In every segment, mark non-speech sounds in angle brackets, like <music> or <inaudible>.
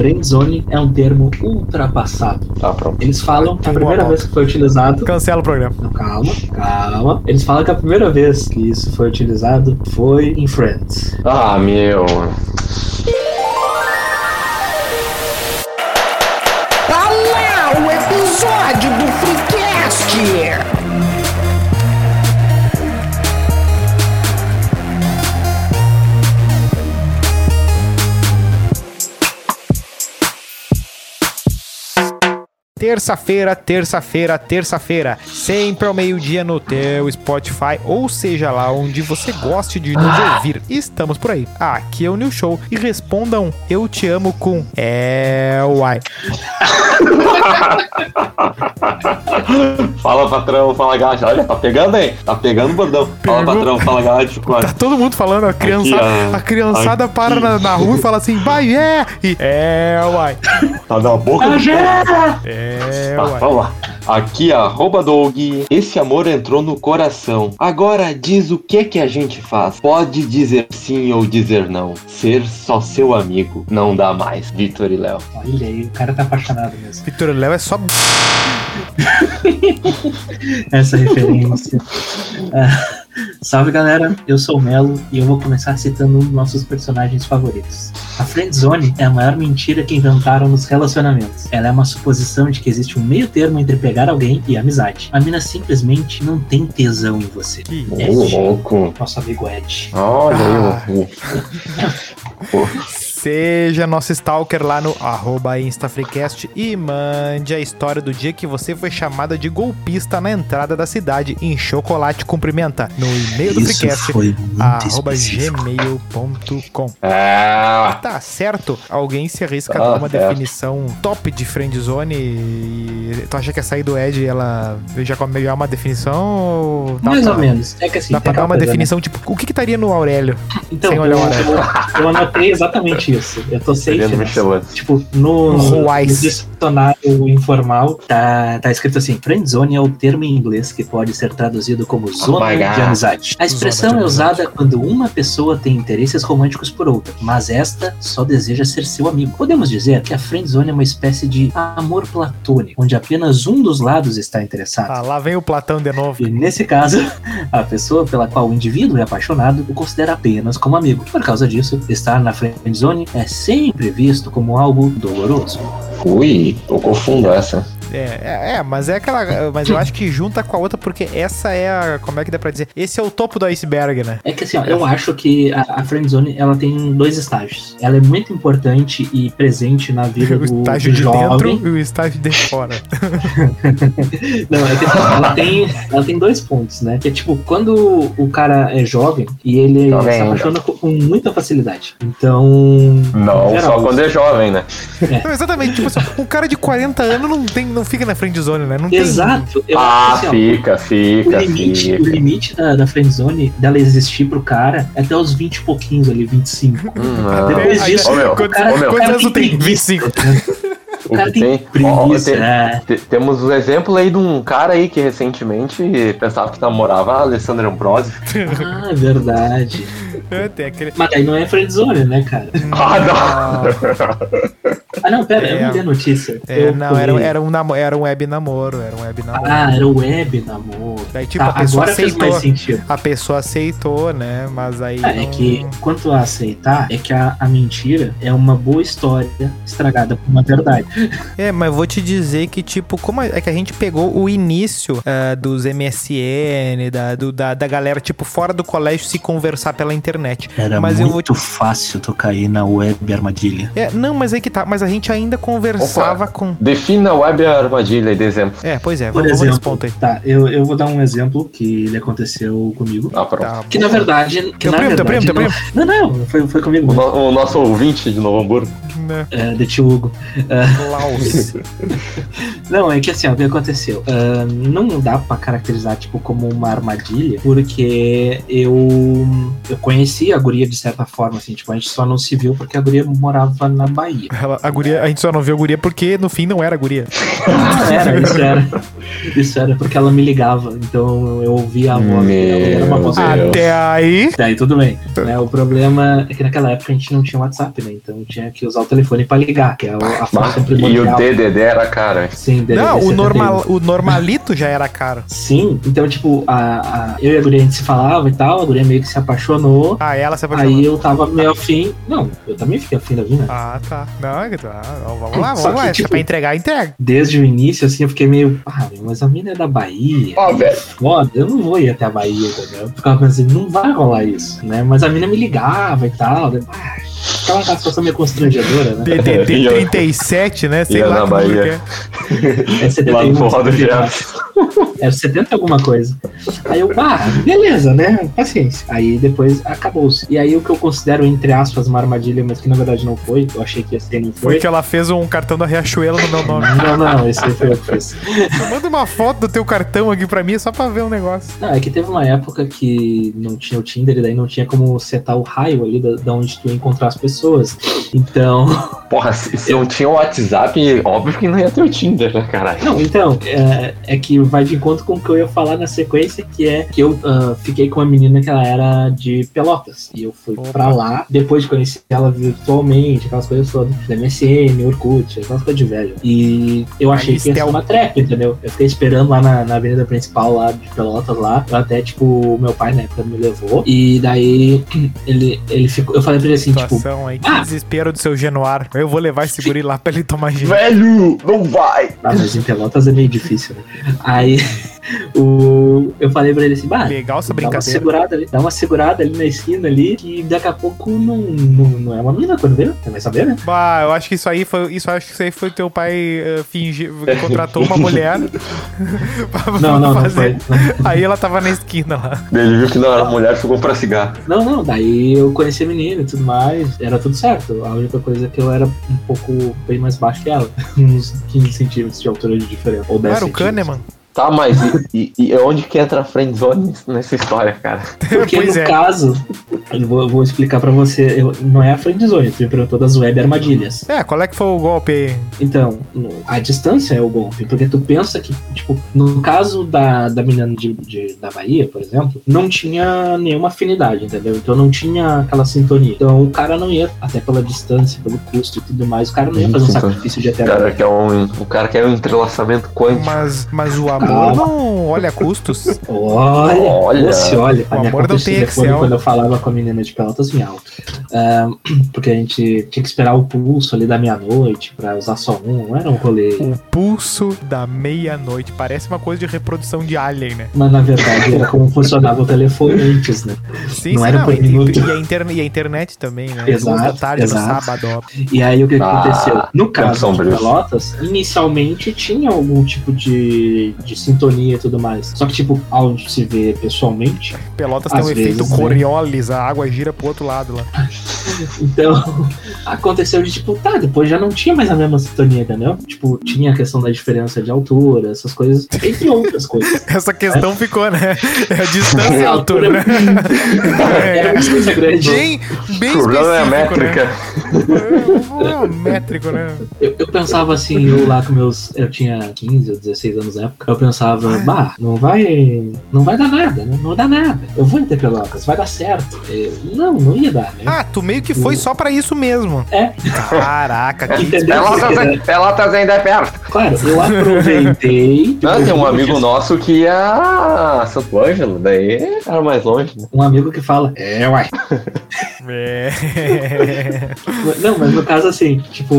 Friendzone é um termo ultrapassado. Tá, pronto. Eles falam que a primeira vez que foi utilizado. Cancela o programa. Não, calma, calma. Eles falam que a primeira vez que isso foi utilizado foi em Friends. Ah, meu. Terça-feira, terça-feira, terça-feira, sempre ao meio-dia no teu Spotify, ou seja lá onde você goste de nos ouvir. Estamos por aí. Aqui é o New Show e respondam eu te amo com é uai. <laughs> Fala, patrão, fala, gato. Olha, tá pegando aí. Tá pegando o bordão. Fala, patrão, fala, gato. Tá todo mundo falando, a criançada, ó. a criançada Aqui. para na, na rua e fala assim, vai, é! E é uai. Tá na boca do É Tá, uai. vamos lá. Aqui, arroba Doug. Esse amor entrou no coração. Agora diz o que que a gente faz. Pode dizer sim ou dizer não. Ser só seu amigo. Não dá mais. Vitor e Léo. Olha aí, o cara tá apaixonado mesmo. Vitor Léo é só. <laughs> Essa referência. <laughs> Salve galera, eu sou o Melo e eu vou começar citando um dos nossos personagens favoritos. A Friendzone é a maior mentira que inventaram nos relacionamentos. Ela é uma suposição de que existe um meio termo entre pegar alguém e amizade. A mina simplesmente não tem tesão em você. Que Ed, louco. nosso amigo Ed. Olha Ah. aí, <laughs> Seja nosso stalker lá no arroba InstaFreecast e mande a história do dia que você foi chamada de golpista na entrada da cidade em chocolate cumprimenta no e-mail do Freecast foi muito arroba gmail.com É. Tá certo? Alguém se arrisca a Tá dar uma certo. definição top de friendzone e tu acha que essa aí do Ed ela já é uma definição ou dá Mais pra, ou menos. É que assim, Dá pra dar uma coisa, né? definição, tipo, o que que estaria no Aurélio? Então, sem eu, olhar o horário. eu, eu anotei exatamente isso. Eu tô safe. Michelin. Tipo, no, No no dicionário informal, tá, tá escrito assim: friendzone é o termo em inglês que pode ser traduzido como zona my God. de amizade. A expressão Zona é usada quando uma pessoa tem interesses românticos por outra, mas esta só deseja ser seu amigo. Podemos dizer que a friendzone é uma espécie de amor platônico, onde apenas um dos lados está interessado. Ah, lá vem o Platão de novo. E nesse caso, <laughs> a pessoa pela qual o indivíduo é apaixonado o considera apenas como amigo. Por causa disso, estar na friendzone é sempre visto como algo doloroso. Ui, tocou fundo essa. É, é, é, mas é aquela. Mas eu acho que junta com a outra, porque essa é a. Como é que dá pra dizer? Esse é o topo do iceberg, né? É que assim, ó, eu acho que a, a friendzone ela tem dois estágios. Ela é muito importante e presente na vida <laughs> O do, estágio do de jovem. dentro e o estágio de fora. <laughs> Não, é que assim, ela tem, ela tem dois pontos, né? Que é tipo, quando o cara é jovem e ele Jovem se ainda. apaixona com, com muita facilidade. Então. Não, geral, só quando é jovem, né? Não, exatamente, tipo assim, um cara de 40 anos não, tem, não fica na friend zone, né? Não tem. Exato. Eu Ah, acho assim, ó, fica, O fica, limite, o fica. limite da, da friendzone, dela existir pro cara, é até os 20 e pouquinhos ali, 25. <laughs> Hum, não. Depois Aí, disso, Ô, meu, quantos, cara- ô, meu. quantos anos tu tem tem? preguiça. 25. O cara O tem tem? Ó, preguiça. tem- é. Te- Temos o exemplo aí de um cara aí que recentemente pensava que namorava a Alessandra Ambrose. Ah, verdade. <laughs> É, tem aquele. Mas aí não é friendzone, né, cara? Ah, Ah, não, pera, eu É. não li a notícia. É, Eu não, era, era, um namo, era um web namoro, era um web namoro. Ah, era o web namoro. Daí, tipo, Tá, a pessoa agora fez aceitou. mais sentido. A pessoa aceitou, né? Mas aí. Ah, é não- que, quanto a aceitar, é que a, a mentira é uma boa história estragada por uma verdade. É, mas vou te dizer que, tipo, como é que a gente pegou o início ah, dos MSN, da, do- da, da galera, tipo, fora do colégio se conversar pela internet. Era Mas eu vou muito fácil tu cair na web armadilha. É, não, mas aí que tá. Mas a gente ainda conversava com. Defina a web armadilha aí de exemplo. É, pois é, Por vamos, exemplo, ponto aí. tá, eu, eu vou dar um exemplo que ele aconteceu comigo. Ah, pronto. Tá, Que na verdade. Que Teu na primo, teu verdade primo, teu não, não, não, foi, foi comigo. O, no- o nosso ouvinte de Novo Hamburgo. né? É, de tio Hugo. Klaus. <laughs> Não, é que assim, ó, o que aconteceu? Ah, não dá pra caracterizar, tipo, como uma armadilha, porque eu, eu conheci a guria de certa forma, assim, tipo, a gente só não se viu porque a guria morava na Bahia. Ela, a guria a gente só não viu a guria porque no fim não era guria. Ah, era, isso era. Isso era porque ela me ligava, então eu ouvia a voz dela, era uma voz boa. Deus. Até aí. Tudo bem. Né, o problema é que naquela época a gente não tinha WhatsApp, né? Então tinha que usar o telefone pra ligar, que é a, a função E o primordial. DDD era cara. Sim, DDD Não, o, 71. normal, o normalito já era caro. Sim, então, tipo, a, a- eu e a guria a gente se falava e tal, a guria meio que se apaixonou. Ah, ela se apaixonou. Aí eu tava meio afim. Não, eu também fiquei afim da mina. Ah, tá. Não, é que tá. Não, vamos <laughs> lá, Só vamos que, lá. Se é tipo- pra entregar, entrega. Desde o início, assim, eu fiquei meio. Ah, meu, mas a mina é da Bahia. Ó, velho. Foda, eu não vou ir até a Bahia, entendeu? Eu ficava pensando, não vai rolar isso, né? Mas a mina me ligava e tal. Ah, Aquela uma situação meio constrangedora, né? DDD Ia- 37, né? Sei lá na que é. É <laughs> Lá 71, no Forró do 71. Jefferson. Era 70 e alguma coisa. Aí eu, ah, beleza, né? Paciência. Aí depois acabou-se. E aí o que eu considero, entre aspas, uma armadilha, mas que na verdade não foi, eu achei que ia ser, não foi. Foi que ela fez um cartão da Riachuelo no meu nome. Não, não, esse aí foi eu que fiz. Manda uma foto do teu cartão aqui pra mim, só pra ver um negócio. Não, é que teve uma época que não tinha o Tinder e daí não tinha como setar o raio ali da, da onde tu ia encontrar as pessoas. Então. Porra, se, se não tinha o WhatsApp, óbvio que não ia ter o Tinder, né, caralho? Não, então, é, é que vai de encontro com o que eu ia falar na sequência, que é que eu ah, fiquei com uma menina que ela era de Pelotas. E eu fui Opa. pra lá, depois de conhecer ela virtualmente, aquelas coisas todas, da MSN, Orkut, aquelas coisas de velho. E eu achei que ia ser uma trap, entendeu? Eu fiquei esperando lá na, na avenida principal lá de Pelotas lá. Eu até, tipo, o meu pai na época me levou. E daí <clears throat> ele, ele ficou. Eu falei pra ele assim, tipo, Situação aí, que ah! desespero do seu Genuar. Eu vou levar esse guri lá pra ele tomar gin. Velho, não vai! Ah, mas em Pelotas é meio difícil, né? Aí o, eu falei pra ele assim, bah, Legal essa dá uma brincadeira. segurada ali, dá uma segurada ali na esquina ali, que daqui a pouco não, não, não é uma menina quando vê, você vai saber, né? Bah, eu acho que isso aí foi. Isso acho que isso aí foi teu pai eh, fingir. Contratou uma mulher. pra <laughs> <laughs> Não, não, não fazer. foi. <laughs> Aí ela tava na esquina lá. Ele viu que não era mulher, ficou pra cigarro. Não, não, daí eu conheci a menina e tudo mais, era tudo certo. A única coisa é que eu era um pouco bem mais baixo que ela, uns 15 centímetros de altura de diferença. Ou 10 Não era o centímetros. Kahneman? Tá, mas e, e- e onde que entra a friendzone nessa história, cara? <laughs> Porque pois no é. caso, eu vou, eu vou explicar pra você, eu- não é a friendzone, tu me perguntou das web armadilhas. É, qual é que foi o golpe aí? Então, no- a distância é o golpe, porque tu pensa que, tipo, no caso da, da menina de, de- da Bahia, por exemplo, não tinha nenhuma afinidade, entendeu? Então não tinha aquela sintonia. Então o cara não ia, até pela distância, pelo custo e tudo mais, o cara não ia fazer um Então, sacrifício de O até cara quer um, o cara quer um entrelaçamento quântico. Mas, mas o amor Calma. não olha custos. Olha, Olha. você olha, a O minha amor conta não de tem telefone Excel. quando eu falava com a menina de Pelotas vinha alto. Porque a gente tinha que esperar o pulso ali da meia-noite pra usar só um, não era um rolê. O pulso da meia-noite. Parece uma coisa de reprodução de alien, né? Mas na verdade era como funcionava o telefone antes, né? Sim, Não sim, era não. por E, minuto. e a internet, e a internet também, né? Exato, da tarde exato. no sábado, ó. E aí o que, que Ah, aconteceu? No caso de. Pelotas, inicialmente tinha algum tipo de, de sintonia e tudo mais. Só que, tipo, ao se ver pessoalmente, Pelotas tem um efeito vezes, né? Coriolis, a água gira pro outro lado lá. então <laughs> aconteceu de tipo, tá, depois já não tinha mais a mesma sintonia, entendeu? Tipo, tinha a questão da diferença de altura, essas coisas, entre outras coisas. <laughs> Essa questão ficou, né? É a distância e a A altura, né? <laughs> Era uma distância grande. Bem, bem O problema é a específico, métrica. Né? Não é métrico, né? Eu, eu pensava assim, eu lá com meus. Eu tinha 15 ou 16 anos na época, eu pensava, bah, não vai. Não vai dar nada, né? Não dá nada. Eu vou em Pelotas, vai dar certo. Não, não ia dar, né? Ah, tu meio que foi só pra isso mesmo. É. Caraca, que? Pelotas, Pelotas ainda é perto. Claro, eu aproveitei. <laughs> Ah, tem um amigo nosso que ia a Santo Ângelo, daí era mais longe, né? Um amigo que fala, é, uai. <laughs> É. Não, mas no caso assim, tipo,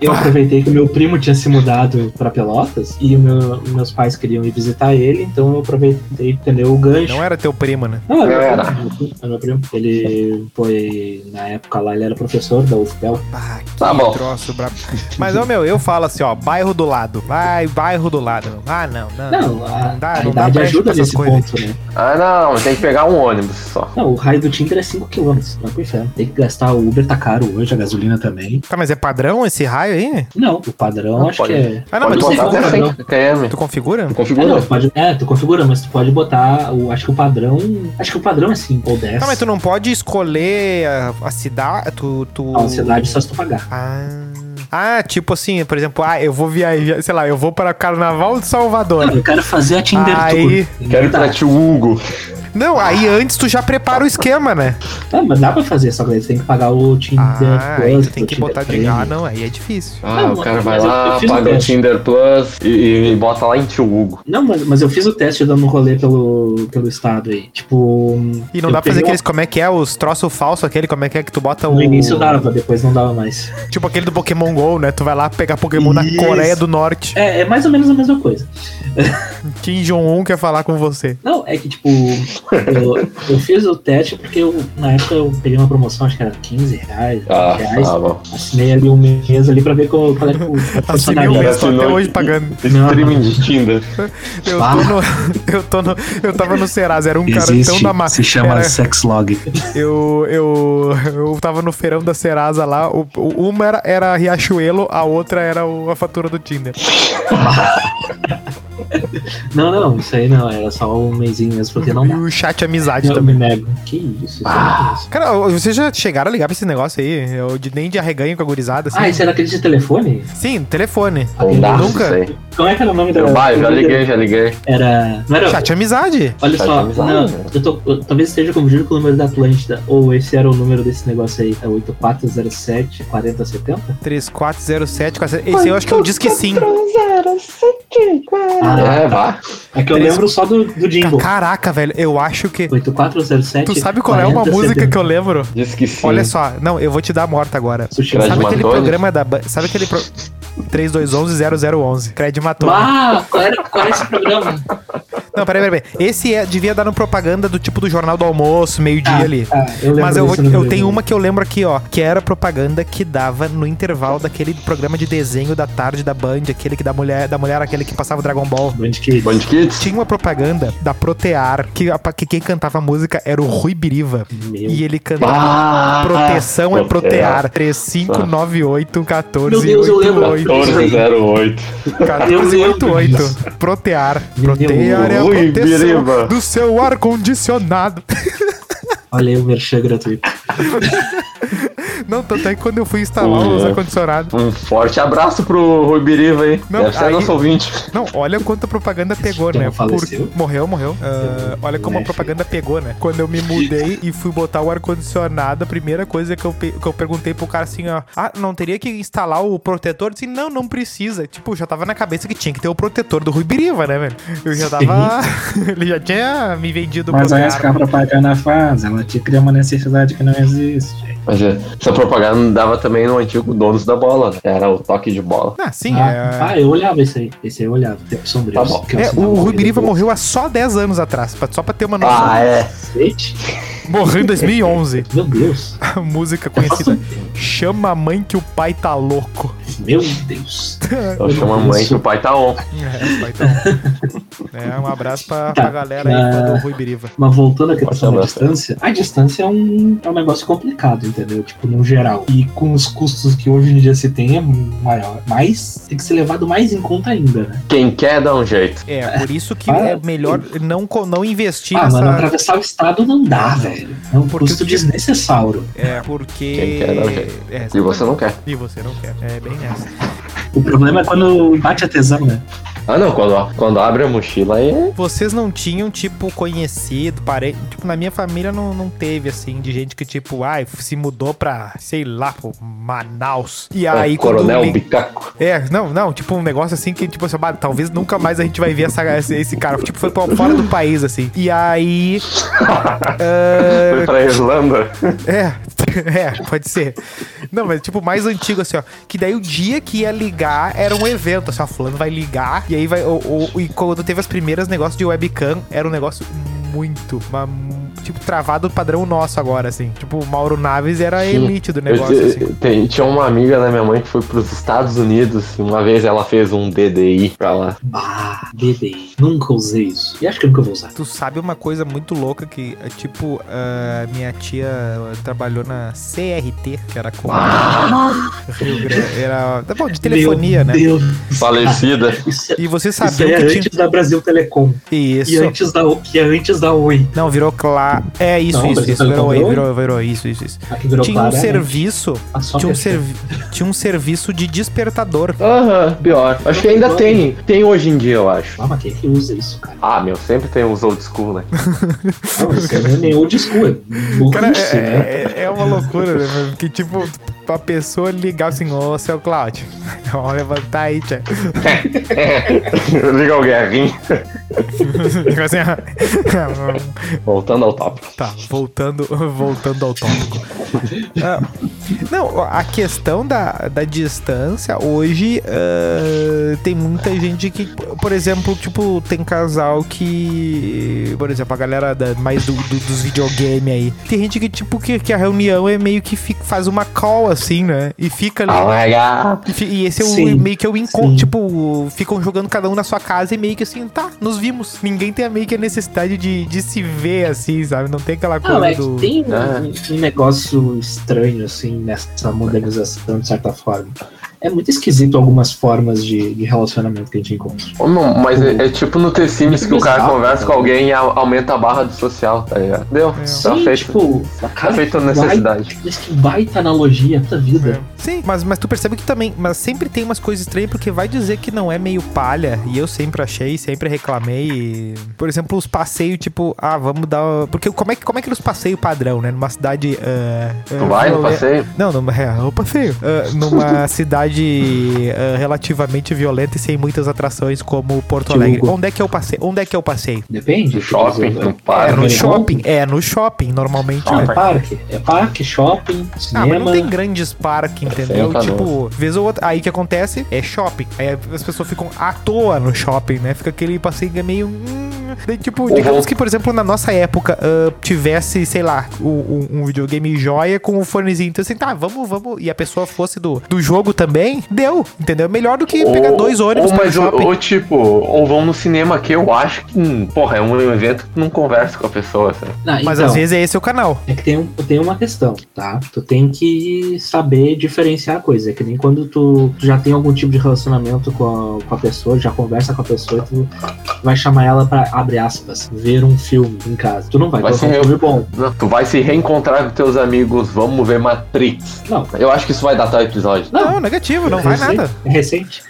eu aproveitei que meu primo tinha se mudado pra Pelotas e meu- meus pais queriam ir visitar ele, então eu aproveitei, entendeu? O gancho. Não era teu primo, né? Não, era, Era. meu primo, era meu primo. Ele foi, na época lá, ele era professor da UFPEL. Ah, que Tá bom. troço brabo. Mas, ô meu, eu falo assim, ó, bairro do lado. Vai, bairro do lado. Ah, não, não. Não, a, não dá, a não dá ajuda nesse coisas. ponto, né? Ah, não, tem que pegar um ônibus só. Não, o raio do Tinder é 5km, vai pro inferno. Tem que gastar, o Uber tá caro hoje, a gasolina também. Tá, mas é padrão esse raio aí? Não, o padrão Não, acho pode- que é... Ah, não, Pode mas tu sei botar qual até padrão. 100 km. Tu configura? É, não, Configura. tu pode, é, tu configura, mas tu pode botar, o, acho que o padrão, acho que o padrão é 5 ou 10. Tá, mas tu não pode escolher a, a cidade. Tu. tu... A cidade só se tu pagar. Ah. Ah, tipo assim, por exemplo, ah, eu vou viajar, sei lá, eu vou para o Carnaval de Salvador. Não, eu quero fazer a Tinder Aí- Tour. Quero ir tio Hugo. Não, aí antes tu já prepara o esquema, né? É, mas dá pra fazer, só que aí você tem que pagar o Tinder Ah, aí Plus, tu tem o que botar de. Ah, não, aí é difícil. Ah, Não, o cara vai lá, o paga o teste. Tinder Plus e, e bota lá em tio Hugo. Não, mas, mas eu fiz o teste dando um rolê pelo, pelo estado aí. Tipo. E não dá pra fazer aqueles, como é que é, os troços falsos, aquele, como é que é que tu bota o... No início dava, depois não dava mais. Tipo aquele do Pokémon GO, né? Tu vai lá pegar Pokémon Isso. na Coreia do Norte. É, é mais ou menos a mesma coisa. Kim Jong-un quer falar com você. Não, é que tipo, eu, eu fiz o teste porque eu, na época eu peguei uma promoção, acho que era 15 reais, 20 Ah, reais. bom. Assinei ali um mês ali pra ver qual, qual é que o <laughs> Assinei um mês, tô até hoje pagando. Streaming de Tinder. Eu tô Ah. no. <laughs> Eu tô no. Eu tava no Serasa, era um cara Existe, tão da massa. se chama era, Sexlog. eu, eu, eu tava no feirão da Serasa lá. O, o- uma era, era Riachuelo, a outra era o- a fatura do Tinder. <laughs> Não, não, isso aí não, era só um mêsinho mesmo, porque não dá. O chat amizade Eu também. me nego. Que isso? isso Ah. é isso. Cara, vocês já chegaram a ligar pra esse negócio aí? Eu, de, nem de arreganho com a gurizada, assim? Ah, isso era aquele de telefone? Sim, telefone. Dá Nunca? Como é que era o nome da. Eu, vai, já liguei, já liguei. Era. Não era. Chat amizade. Olha Chat só, amizade, não, né? eu tô, eu- talvez esteja confundido com o número da Atlântida. Ou esse era o número desse negócio aí. É 8407 4070? 3407. Esse eu acho que eu disse que sim. Ah, É, vá. é que eu Três- lembro só do, do Jimbo. Caraca, velho, eu acho que. 8407 Tu sabe qual é uma música que eu lembro? Disse que sim. Olha só, não, eu vou te dar a morta agora. Sushi. Sabe aquele Matone? programa da. Sabe aquele. Pro... 3211-0011. Cred Matone. Ah, qual, era, qual é esse programa? Não, peraí, peraí, peraí. Esse é, devia dar no propaganda do tipo do Jornal do Almoço, meio-dia Ah, ali. ah, eu Mas eu, vou, eu tenho uma que eu lembro aqui, ó. Que era propaganda que dava no intervalo daquele programa de desenho da tarde da Band, aquele que da mulher, da mulher aquele que passava o Dragon Ball. Band Kids. Band Kids? Tinha uma propaganda da Protear, que, a- que quem cantava a música era o Rui Biriva. Meu. E ele cantava. Ah, Proteção é protear. Protear. 3598 14 Meu Deus, eu lembro. 1408. 1488. Protear. Protear é a Rui proteção Biriva. do seu ar-condicionado. Olha aí o merchan gratuito. <laughs> Não, tanto é que quando eu fui instalar os é. ar-condicionado. Um forte abraço pro Rui Biriva aí. Não, Deve ser aí- nosso ouvinte. Não, olha quanto a propaganda pegou, né? Por- Morreu, morreu. Ah, olha como a propaganda pegou, né? Quando eu me mudei e fui botar o ar-condicionado, a primeira coisa que eu, pe- que eu perguntei pro cara assim, ó, ah, não teria que instalar o protetor? Disse, não, não precisa. Tipo, já tava na cabeça que tinha que ter o protetor do Rui Biriva, né, velho? Eu já tava. <laughs> Ele já tinha me vendido o Mas aí protetor. as propaganda faz, ela te cria uma necessidade que não existe. Mas é, essa propaganda dava também no antigo Donos da Bola, né? Era o toque de bola. Ah, sim, ah, é. ah, eu olhava esse aí. Esse aí eu olhava. Tempo sombrio. Tá bom. É, o Rui corrida Biriva do morreu há só 10 anos atrás, só pra ter uma noção. Ah, é. Morreu em 2011. <laughs> Meu Deus. A música conhecida. Chama a mãe que o pai tá louco. Meu Deus. Eu chamo a mãe que o pai tá on. É, o pai tá louco. É, um abraço pra, pra Tá. galera aí, fã do Rui Biriva. Mas voltando à questão da distância, a distância é um, é um negócio complicado, entendeu? Tipo, no geral. E com os custos que hoje em dia se tem é maior. Mas tem que ser levado mais em conta ainda, né? Quem quer dá um jeito. É, por isso que <laughs> Ah, é melhor não, não investir Ah, nessa. mano, atravessar o estado não dá, velho. É um Porque custo desnecessário. É, porque. Quem quer um jeito. É, E você não quer. E você não quer. É bem nessa. O problema é quando bate a tesão, né? Ah, não. Quando, quando abre a mochila aí é. Vocês não tinham, tipo, conhecido, parente. Tipo, na minha família não, não teve, assim, de gente que, tipo, ai, se mudou pra, sei lá, pro Manaus. E aí, é, Coronel quando. Bicaco. É, não, não, tipo um negócio assim que, tipo assim, ah, talvez nunca mais a gente vai ver essa, esse, esse cara. Tipo, foi pra fora do país, assim. E aí. é, <laughs> Foi pra Irlanda. é, <laughs> é, pode ser. Não, mas tipo, mais antigo, assim, ó. Que daí o dia que ia ligar era um evento, assim, ó, fulano vai ligar. E aí vai. O, o- e quando teve as primeiras negócios de webcam, era um negócio muito. mas, tipo, travado padrão nosso agora, assim. Tipo, o Mauro Naves era a elite do Eu negócio, te- assim. tem- tinha uma amiga da minha mãe que foi pros Estados Unidos. e Uma vez ela fez um DDI pra lá. Bah, bebê. Nunca usei isso. E acho que nunca vou usar. Tu sabe uma coisa muito louca que, é, tipo, a minha tia trabalhou na CRT, que era com Rio Grande. Era. tá Bom, de telefonia, Meu né? Deus. Falecida. <laughs> Isso, é- E você isso sabia é que antes tinha. da Brasil Telecom. Isso. E antes da, que é antes da Oi. Não, virou É isso, Não, isso, isso. Virou, Telecom virou, virou, isso, isso, isso. Aqui virou Tinha um né? serviço. Ah, Tinha um, servi tinha um serviço de despertador. Aham, pior. Acho que ainda tem. Tem hoje em dia, eu acho. Ah, mas quem é que usa isso, cara? Ah, meu, sempre tem os old school, né? <laughs> Não, isso não é nem old school, é Cara, burrice, é, né? é- é uma loucura, né? Que tipo, a pessoa ligar assim, ô seu Cláudio, <laughs> vamos levantar aí, tia. <laughs> Liga o Guerrinho. Assim, Voltando ao tópico. Tá, voltando, <laughs> voltando ao tópico. Ah, <laughs> não, a questão da, da distância, hoje ah, tem muita gente que, por exemplo, tipo, tem casal que, por exemplo, a galera da- mais do, do- dos videogame aí, tem gente que, tipo, que, que a reunião é meio que fica- faz uma call assim, né? E fica ali. Ah, legal. E, e esse é o Sim, meio que é o encontro. Tipo, ficam jogando cada um na sua casa e meio que assim, tá, nos vimos. Ninguém tem a meio que a necessidade de, de se ver assim, sabe? Não tem aquela coisa Ah, mas do. tem um, Ah. um negócio estranho, assim, nessa modernização, de certa forma. É muito esquisito algumas formas de, de relacionamento que a gente encontra. Não, mas é, é tipo no The Sims que o cara conversa com cara. alguém e a- aumenta a barra do social, tá ligado? Deu, tá Sim, feito. tipo, tá feito a necessidade. Mas que baita analogia da vida. É. Sim, mas, mas tu percebe que também, mas sempre tem umas coisas estranhas, porque vai dizer que não é meio palha, e eu sempre achei, sempre reclamei. e, Por exemplo, os passeios, tipo, ah, vamos dar. Porque como é, que- como é que nos passeios padrão, né? Numa cidade. ah, Tu ah, vai no violen- passeio? Não, numa, é, eu passeio. Ah, numa <laughs> cidade ah, relativamente violenta e sem muitas atrações como Porto Alegre. Onde é que eu passei? Onde é que eu passei? Depende. No shopping, no É parque. no Americano? shopping. É no shopping, normalmente. Ah, né? é parque. É parque, shopping, Ah, cinema. mas não tem grandes parques, entendeu? Tá tipo, vez ou outra. Aí o que acontece é shopping. Aí as pessoas ficam à toa no shopping, né? Fica aquele passeio meio. hum, daí, tipo, Ou digamos que, por exemplo, na nossa época ah, tivesse, sei lá, um, um videogame joia com o fonezinho. Então, assim, tá, vamos, vamos. E a pessoa fosse do, do jogo também, deu, entendeu? Melhor do que pegar dois ônibus ou, para mas, shopping. ou, ou tipo, ou vão no cinema que eu acho que, hum, porra, é um evento que tu não conversa com a pessoa, sabe? Ah, Mas então, às vezes é esse o canal. É que tem, um, tem uma questão, tá? Tu tem que saber diferenciar a coisa. É que nem quando tu, tu já tem algum tipo de relacionamento com a, com a pessoa, já conversa com a pessoa, tu vai chamar ela pra, abre aspas, ver um filme em casa. Tu não vai, Vai colocar um ser eu. filme bom. Não, tu vai se reencontrar com teus amigos, vamos ver Matrix. Não. Eu acho que isso vai datar o episódio. Não, Não, negativo, não é vai recente, nada. É recente.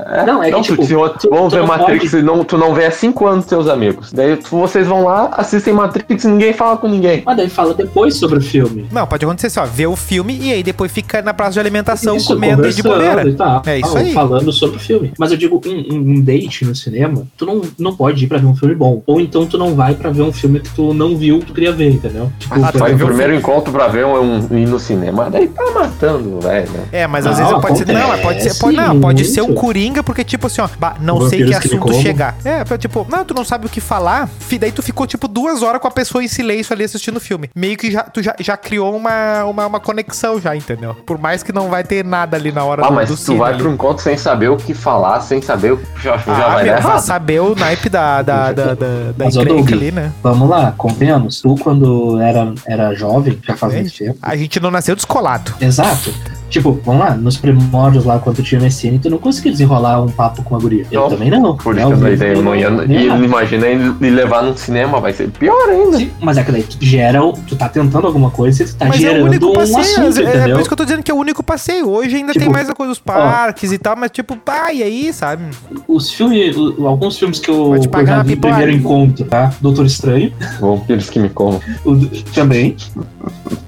É, Não, é que, tu- tipo, tu- tu- vamos tu ver não Matrix pode- e não, tu não vê há cinco anos teus amigos. Daí tu- vocês vão lá, assistem Matrix e ninguém fala com ninguém. Mas daí fala depois sobre o filme. Não, pode acontecer assim, ó, ver o filme e aí depois fica na praça de alimentação Isso, comendo de conversando bobeira. e tal, É isso aí. Falando sobre o filme. Mas eu digo, um, um- um date no cinema, tu não, não pode ir pra ver um filme bom. Ou então tu não vai pra ver um filme que tu não viu, tu queria ver, entendeu? Tipo, Ah, Vai o primeiro encontro pra ver um, um ir no cinema, daí tá matando, velho. né? É, mas às Não, vezes pode ser. Não, pode ser. Pode, não, pode ser muito. Coringa, porque, tipo assim, ó, bah, não sei Vampiros que que assunto comam. chegar. É, tipo, não, tu não sabe o que falar. Daí tu ficou, tipo, duas horas com a pessoa em silêncio ali assistindo o filme. Meio que já, tu já, já criou uma, uma, uma conexão já, entendeu? Por mais que não vai ter nada ali na hora Ah, do, mas do tu vai ali. pro encontro sem saber o que falar, sem saber o que já, já Ah, vai meu, dar vai errado. saber o naipe da, da, da, <laughs> da, da encrenca Doug, ali, né? Vamos lá, convenhamos. Tu, quando era, era jovem, já faz É. muito tempo. A gente não nasceu descolado. Exato. Tipo, vamos lá, nos primórdios lá, quando tu tinha MSN, tu não conseguia desenrolar um papo com a guria. Eu Não. também não. Por né? isso que eu não ia. nem E imagina ele levar num cinema, vai ser pior ainda. Sim, mas é que daí tu gera, tu tá tentando alguma coisa e tu tá Mas é gerando o único um passeio. assunto, é, é entendeu? por isso que eu tô dizendo que é o único passeio. Hoje ainda Tipo, tem mais a coisa dos parques e tal, mas tipo, pá, e aí, sabe? Os filmes, alguns filmes que eu, que eu já vi primeiro encontro, tá? Doutor Estranho, Vampiros que me comam. o, também.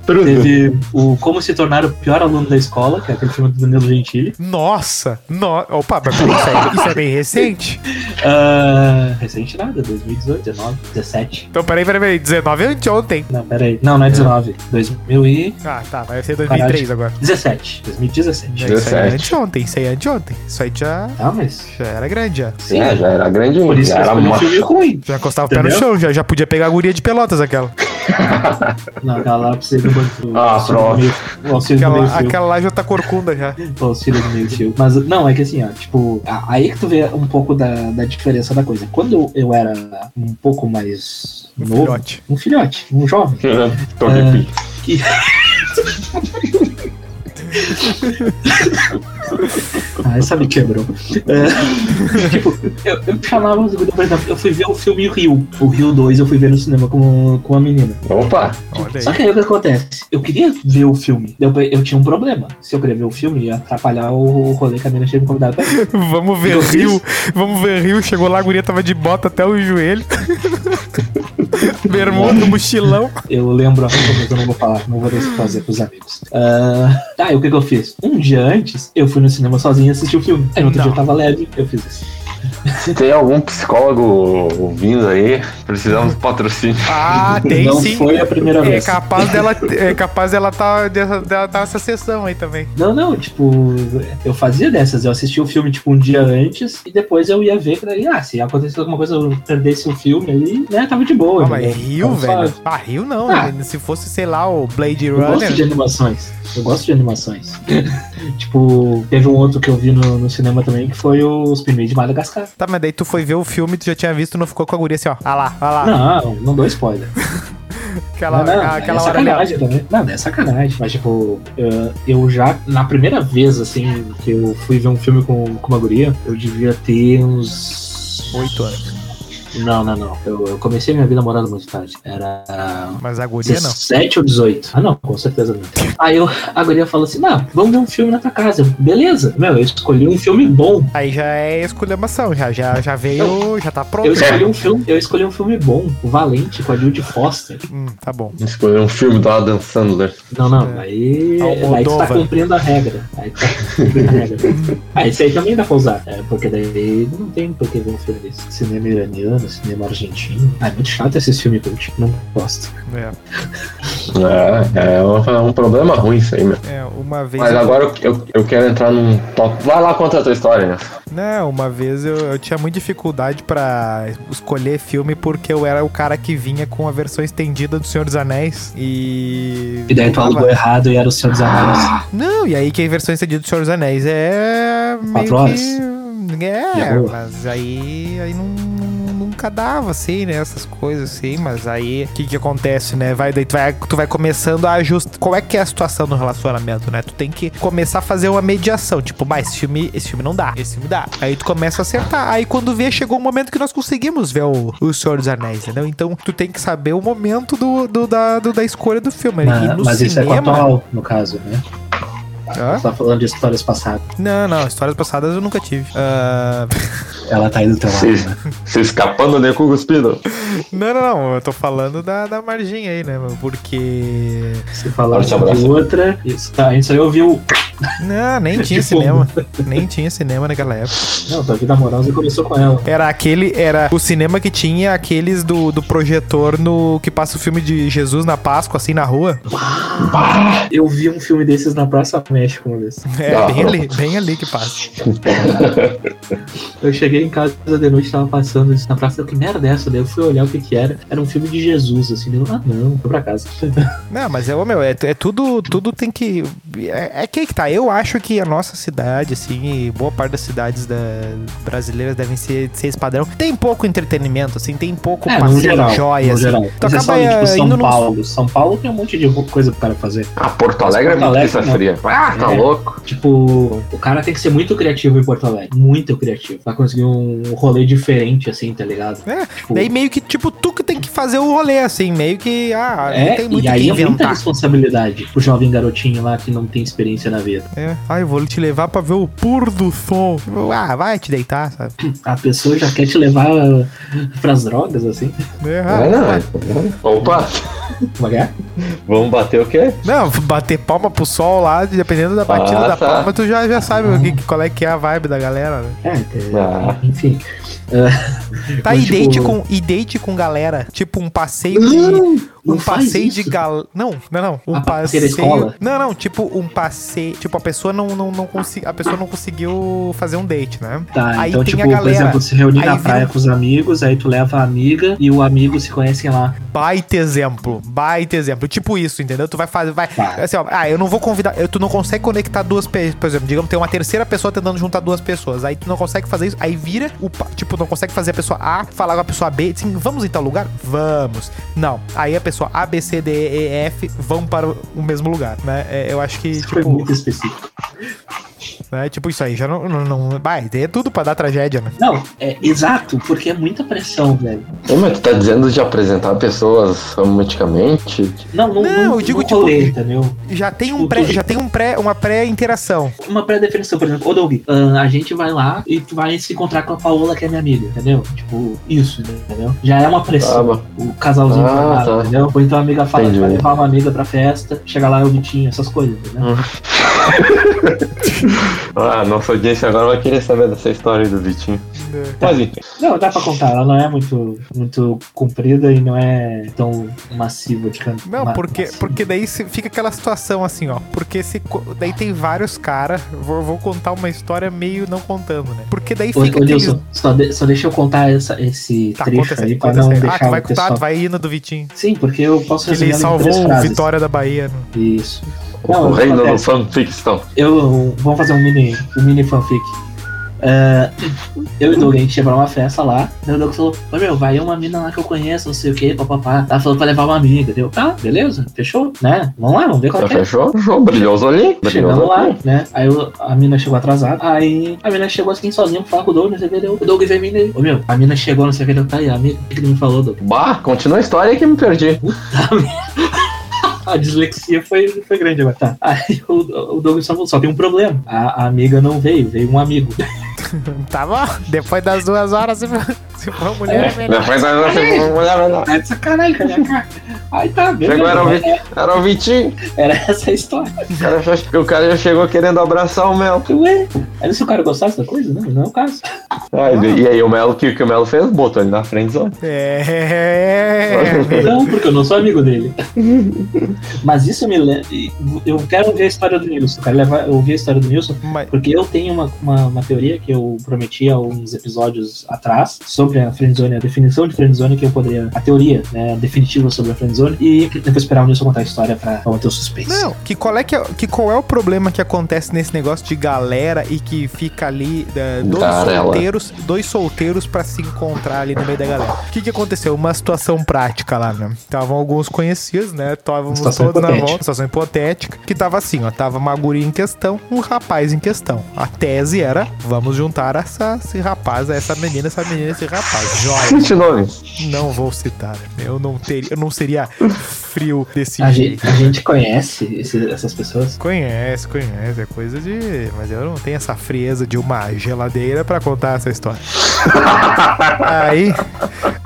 Teve o Como Se Tornar o Pior Aluno da Escola, que é aquele filme do Danilo Gentili. Nossa! No... Opa, mas isso, é, isso é bem recente? <laughs> Ah, recente nada, 2018, 19, 17. Então, peraí, peraí, peraí. 19 é anteontem. Não, peraí. Não, não é 19. 2017. Ah, tá, vai ser 2003 agora. 2017. É, Isso aí é 17. anteontem, isso aí é anteontem. Isso aí já, Tá, mas. já era grande, já. Sim. É, já era grande Por isso já que era um filme ruim. Já encostava o pé no chão, já, já podia pegar a guria de pelotas aquela. Não, aquela lá eu do banco. Ah, pronto. meio- auxílio Aquela, meio fio. aquela lá já tá corcunda já. O auxílio do meio fio. Mas não, é que assim, ó, tipo, aí que tu vê um pouco da, da diferença da coisa. Quando eu era um pouco mais Um novo, filhote. um filhote, um jovem, <laughs> Tô É. de que. <laughs> <laughs> ah, essa me quebrou. É, <laughs> tipo, eu, eu chamava os guri, por exemplo, eu fui ver o filme Rio. O Rio 2 eu fui ver no cinema com, com uma menina. Opa! Olha Só que aí o que acontece? Eu queria ver o filme. Eu, eu tinha um problema. Se eu queria ver o filme, ia atrapalhar o rolê que a menina tinha me convidado pra ir. <laughs> Vamos ver. Rio. Vamos ver Rio. Chegou lá, a guria tava de bota até o joelho. Bermuda, mochilão. Eu lembro, mas eu não vou falar, não vou fazer pros amigos. Ah, tá, e o que, que eu fiz? Um dia antes, eu fui no cinema sozinho assistir o filme. Aí no outro Não. dia eu tava leve, eu fiz isso. Tem algum psicólogo ouvindo aí? Precisamos de patrocínio. <laughs> Ah, tem não sim. foi a primeira É vez. capaz dela, <laughs> é capaz dela tá dessa, dela tá nessa sessão aí também. Não, não, tipo, eu fazia dessas. Eu assistia o filme, tipo, um dia antes e depois eu ia ver, daí, ah, se acontecesse alguma coisa, eu perdesse o filme ali, né, tava de boa. Ah, mas? Rio, velho. suave. Ah, Rio não. Ah. né? Se fosse, sei lá, o Blade Eu gosto de Runner. animações. Eu gosto de animações. <laughs> tipo, teve um outro que eu vi no, no cinema também, que foi os Pinguins de Madagascar. Tá, mas daí tu foi ver o filme, tu já tinha visto, não ficou com a guria assim, ó. Ah lá, ah lá. Não, não dou spoiler. <laughs> Aquela, não, não, aquela é hora sacanagem também. Não, é sacanagem. Mas, tipo, eu, eu já, na primeira vez, assim, que eu fui ver um filme com, com uma guria, eu devia ter uns. Oito anos. Não, não, não. Eu, eu comecei minha vida morando muito tarde. Era. Mas a guria não. 17 ou 18. Ah, não, com certeza não. Aí eu, a guria falou assim: não, vamos ver um filme na tua casa. Eu, Beleza. Meu, eu escolhi um filme bom. Aí já é esculhambação, já, já, já veio, já tá pronto. Eu escolhi um filme, eu escolhi um filme bom, o Valente, com a Judy Foster. Hum, tá bom. Escolher um filme do Adam Sandler. Não, não, É. aí, Almodóvar. aí tu tá cumprindo a regra. Aí tu tá cumprindo a regra. ah, esse aí também dá pra usar. É, porque daí não tem por que ver um filme desse. Cinema iraniano, cinema argentino. Ah, é muito chato esses filmes cult. Não gosto. É, É, é um, é um problema ruim isso aí, meu. é, uma vez. Mas eu- agora eu, eu, eu quero entrar num top. Vai lá conta a tua história, né? Não, uma vez eu, eu tinha muita dificuldade pra escolher filme porque eu era o cara que vinha com a versão estendida do Senhor dos Anéis e. E daí tu alugou errado e era o Senhor dos Anéis. Não, e aí que a versão estendida do Senhor dos Anéis é. meio Quatro horas? que- É mas aí, aí não, nunca dava, assim, né? Essas coisas, assim. Mas aí, o que que acontece, né? Vai, daí tu vai, tu vai começando a ajustar. Qual é que é a situação no relacionamento, né? Tu tem que começar a fazer uma mediação. Tipo, mas esse filme, esse filme não dá, esse filme dá. Aí tu começa a acertar. Aí quando vê, chegou um momento que nós conseguimos ver o, o Senhor dos Anéis, entendeu? Então tu tem que saber o momento do, do- da, do- da escolha do filme. Mas, no mas isso é com a cinema. atual, no caso, né? Hã? Você tá falando de histórias passadas. Não, não, histórias passadas eu nunca tive. Ah, <laughs> Ela tá aí do teu lado, Sim. né? Você escapando nem com cuspido. Não, não, não. Eu tô falando da, da margem aí, né? Porque. Se falar Forte sobre abraço. outra, isso, tá, isso aí eu vi o. Não, nem <laughs> tinha Tipo- cinema. Nem tinha cinema naquela época. Não, tua vida amorosa começou com ela. Era aquele. Era o cinema que tinha aqueles do, do projetor no. que passa o filme de Jesus na Páscoa, assim, na rua. Eu vi um filme desses na Praça México uma vez. <laughs> É, Ah. bem ali, bem ali que passa. Eu cheguei em casa de noite, tava passando isso na praça. Que merda é essa? Daí eu fui olhar o que que era. Era um filme de Jesus, assim. Eu, ah, não, foi pra casa. <laughs> Não, mas é, ô, meu, é, é tudo. Tudo tem que. É, é que que tá. Eu acho que a nossa cidade, assim, e boa parte das cidades da, brasileiras devem ser, ser esse padrão. Tem pouco entretenimento, assim, tem pouco É, passeio geral. joia, assim. geral. Tu Exceção acaba tipo, eh, São num- Paulo. São Paulo tem um monte de coisa pro cara fazer. Ah, Porto Alegre é Porto muito Alegre, pizza não. fria. Ah, tá É. louco. Tipo, o cara tem que ser muito criativo em Porto Alegre. Muito criativo. Pra conseguir um rolê diferente, assim, tá ligado? É, Tipo, Daí meio que, tipo, tu que tem que fazer o rolê, assim, meio que, ah, não é, tem muito e aí que é muita responsabilidade pro jovem garotinho lá que não tem experiência na vida. É, ah, eu vou te levar pra ver o pôr do sol. Ah, vai te deitar, sabe? A pessoa já quer te levar uh, pras drogas, assim. É, Ah, ah, não, vai. é- Opa, Como é que é? vamos bater o quê? Não, bater palma pro sol lá, dependendo da batida Ah, da tá. palma, tu já, já sabe o que, qual é que é a vibe da galera, né? É, é, Ah. enfim. Tá, Mas, e date, tipo- com, e date com galera. Tipo, um passeio de. Não, Um passeio de gal. Não, não, não. Um ter passeio. escola? Não, não. Tipo, um passeio. Tipo, a pessoa não, não, não consegui... A pessoa não conseguiu fazer um date, né? Tá, Aí então, tem tipo, a por galera. exemplo, se reunir Aí na praia com os amigos, aí tu leva a amiga e o amigo se conhecem lá. Baita exemplo. Baita exemplo. Tipo isso, entendeu? Tu vai fazer. Vai. Tá. Assim, ó, ah, eu não vou convidar. eu- Tu não consegue conectar duas pessoas. Por exemplo, digamos, tem uma terceira pessoa tentando juntar duas pessoas. Aí tu não consegue fazer isso. Aí vira o. Tipo, não consegue fazer a pessoa A falar com a pessoa B. Assim, vamos em tal lugar? Vamos. Não. Aí a pessoa A, B, C, D, E, F vão para o mesmo lugar, né? É, eu acho que, Isso foi tipo. muito específico. Né, tipo, isso aí já não. não, não vai, é tudo pra dar tragédia, né? Não, é exato, porque é muita pressão, velho. Ô, mas tu tá dizendo de apresentar pessoas romanticamente? Não, não, Não, não, eu digo, não tipo, rolê, entendeu? Já tem um Tipo, pré, já tem um pré, uma pré-interação. Uma pré-definição, por exemplo, ô Doug, ah, a gente vai lá e tu vai se encontrar com a Paola, que é minha amiga, entendeu? Tipo, isso, entendeu? Já é uma Ah, pressão. mas- o casalzinho Ah, formado, tá. entendeu? Ou então a amiga fala que Entendi. vai levar uma amiga pra festa, chega lá é o Vitinho, essas coisas, entendeu? <laughs> <laughs> Ah, nossa audiência agora vai querer saber dessa história aí do Vitinho. Mas enfim. Não, dá pra contar, ela não é muito, muito comprida e não é tão massiva de canto. Não, porque, porque daí se- fica aquela situação assim, ó. Porque se, daí tem vários caras. Vou, vou contar uma história meio não contando, né? Porque daí fica ô, só, de- só deixa eu contar essa, esse Tá, trecho aí pra não aí. deixar Ah, tu vai o contar, tu vai indo do Vitinho. Sim, porque eu posso Que ele resumir em salvou o frases. Vitória da Bahia. né? Isso. o Não, reino do acontece. fanfiction. Eu vamos fazer um mini, um mini fanfic. É, eu e o Doug, a gente chegou numa festa lá. Daí o Doug falou: Ô meu, vai uma mina lá que eu conheço, não sei o que, papapá. Ela falou pra levar uma amiga. Deu, tá, beleza, fechou, né? Vamos lá, vamos ver qual Já que é. fechou? Fechou, brilhou os olhinhos. Brilhou Chegamos os lá, né? Aí o- a mina chegou atrasada. Aí a mina chegou assim sozinha pra falar com o Doug, não sei o que. Deu, o Doug veio. Ô meu, a mina chegou, não sei o que. Deu, tá aí, a amiga o que ele me falou, Doug. Bah, continua a história aí que me perdi. <laughs> A dislexia foi, foi grande agora. Tá. Aí <laughs> o, o Doug só falou: só tem um problema. A, a amiga não veio, veio um amigo. <laughs> Tá bom? Depois das duas horas, se for, se for mulher, é melhor. Depois nós vamos olhar melhor. Tá de sacanagem cara. Aí tá, beleza. Chegou, era o, É, Vi- era o Vitinho. Era essa a história. O cara, já, o cara já chegou querendo abraçar o Mel. Ué, aí se o cara gostasse da coisa, não, não é o caso. Ah, e, e aí o Melo, o que, que o Melo fez? Botou ele na frente zone. É. Não, porque eu não sou amigo dele. Mas isso me lembra. Eu quero ouvir a história do Nilson. Eu quero levar, ouvir a história do Nilson, Mas, porque eu tenho uma, uma, uma teoria que eu prometi há uns episódios atrás sobre a friendzone, a definição de friendzone que eu poderia. A teoria né, definitiva sobre a friendzone. E eu vou esperar o Nilson contar a história pra, manter o suspense. Não, que qual, é que, é- que qual é o problema que acontece nesse negócio de galera e que fica ali é, dois Garela. solteiros, dois solteiros pra se encontrar ali no meio da galera. O que que aconteceu? Uma situação prática lá, né? Estavam alguns conhecidos, né? Estávamos Situação todos na hipotética. volta, situação hipotética, que tava assim, ó, tava uma guria em questão, um rapaz em questão. A tese era, vamos juntar essa, esse rapaz, essa menina, essa menina, esse rapaz. Joia. Cite nomes. Não vou citar. Eu não teria, eu não seria frio desse A jeito. gente, a gente conhece esse- essas pessoas. Conhece, conhece, é coisa de. Mas eu não tenho essa frieza de uma geladeira pra contar essa história. <laughs> Aí,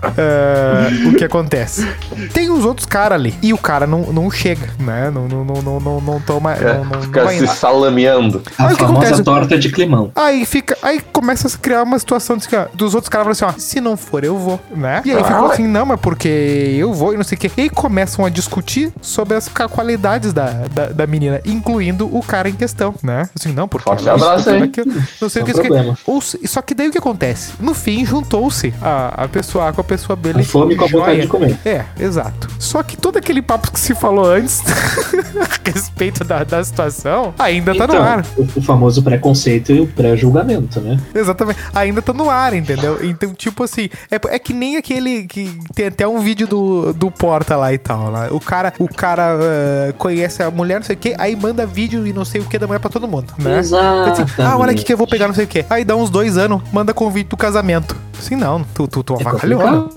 ah, o que acontece? Tem uns outros caras ali e o cara não, não chega, né? Não, não, não, não, não, não toma. É, não, não, não fica vai se salameando. A Aí o que famosa acontece? torta de climão. Aí fica. Aí começa a se criar uma situação de, dos outros caras falando assim, ó, se não for, eu vou, né? E aí ficou assim, não, mas porque eu vou e não sei o quê. E aí começam a discutir sobre as qualidades da, da, da menina, incluindo o cara em questão, né? Assim, não, porque. Forte abraço aquilo, Não sei o que, que. problema. Ou se- só que daí o que acontece? No fim, juntou-se a, a pessoa A com a pessoa B. Com fome com a vontade de comer. É, exato. Só que todo aquele papo que se falou antes <laughs> a respeito da, da situação ainda tá no Então, ar. o, o famoso preconceito e o pré-julgamento, né? Exatamente. Ainda tá no ar, entendeu? Então, tipo assim, é, é que nem aquele que tem até um vídeo do, do Porta lá e tal. Lá. O cara, o cara eh, conhece a mulher, não sei o que, aí manda vídeo e não sei o que da mulher pra todo mundo, né? Exato. Assim, ah, olha aqui que eu vou pegar não sei o que. Aí dá uns dois anos, manda convite do casamento. Assim, não, tu, tu, tu avacalhou. né?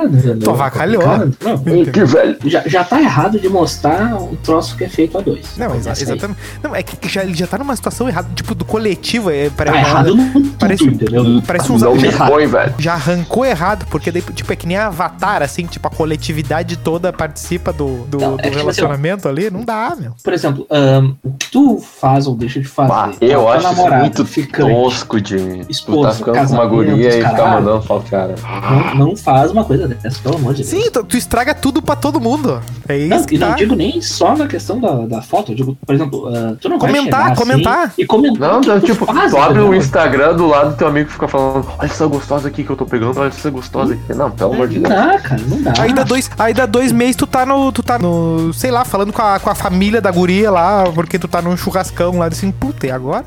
Tu avacalhou. Não, Ih, que velho. já, já tá errado de mostrar um troço que é feito a dois. Não, exa- aí. exatamente. Não, é que já, ele já tá numa situação errada, tipo, do coletivo. É, Tá parece, errado no tudo, parece- entendeu? parece uns já- já arrancou errado, porque daí, tipo, é que nem Avatar, assim, tipo, a coletividade toda participa do, do, Não, do é que, relacionamento ali, não dá, meu. Por exemplo, ahn, o que tu faz ou deixa de fazer? Bah, a eu acho isso namorada, muito ficante, tosco de tu esposa, tá ficando com uma guria e ficar mandando foto cara. Não, não faz uma coisa dessa, pelo amor de Deus. Sim, tu, tu estraga tudo pra todo mundo. É isso Não, que e tá. não digo nem só na questão da, da foto, eu digo, por exemplo, ah, tu não vai Comentar, assim comentar. e comentar. Não, não, tu tipo, faz, tu abre o? Instagram do lado do teu amigo e fica falando, olha essa gostosa aqui que eu tô pegando, olha essa gostosa aqui. Não, pelo amor de Não Deus. dá, cara, não dá. Aí dá dois, aí dá dois meses tu tá no, tu tá no, sei lá, falando com a, com a família da guria lá, porque tu tá num churrascão lá, assim, puta, e agora?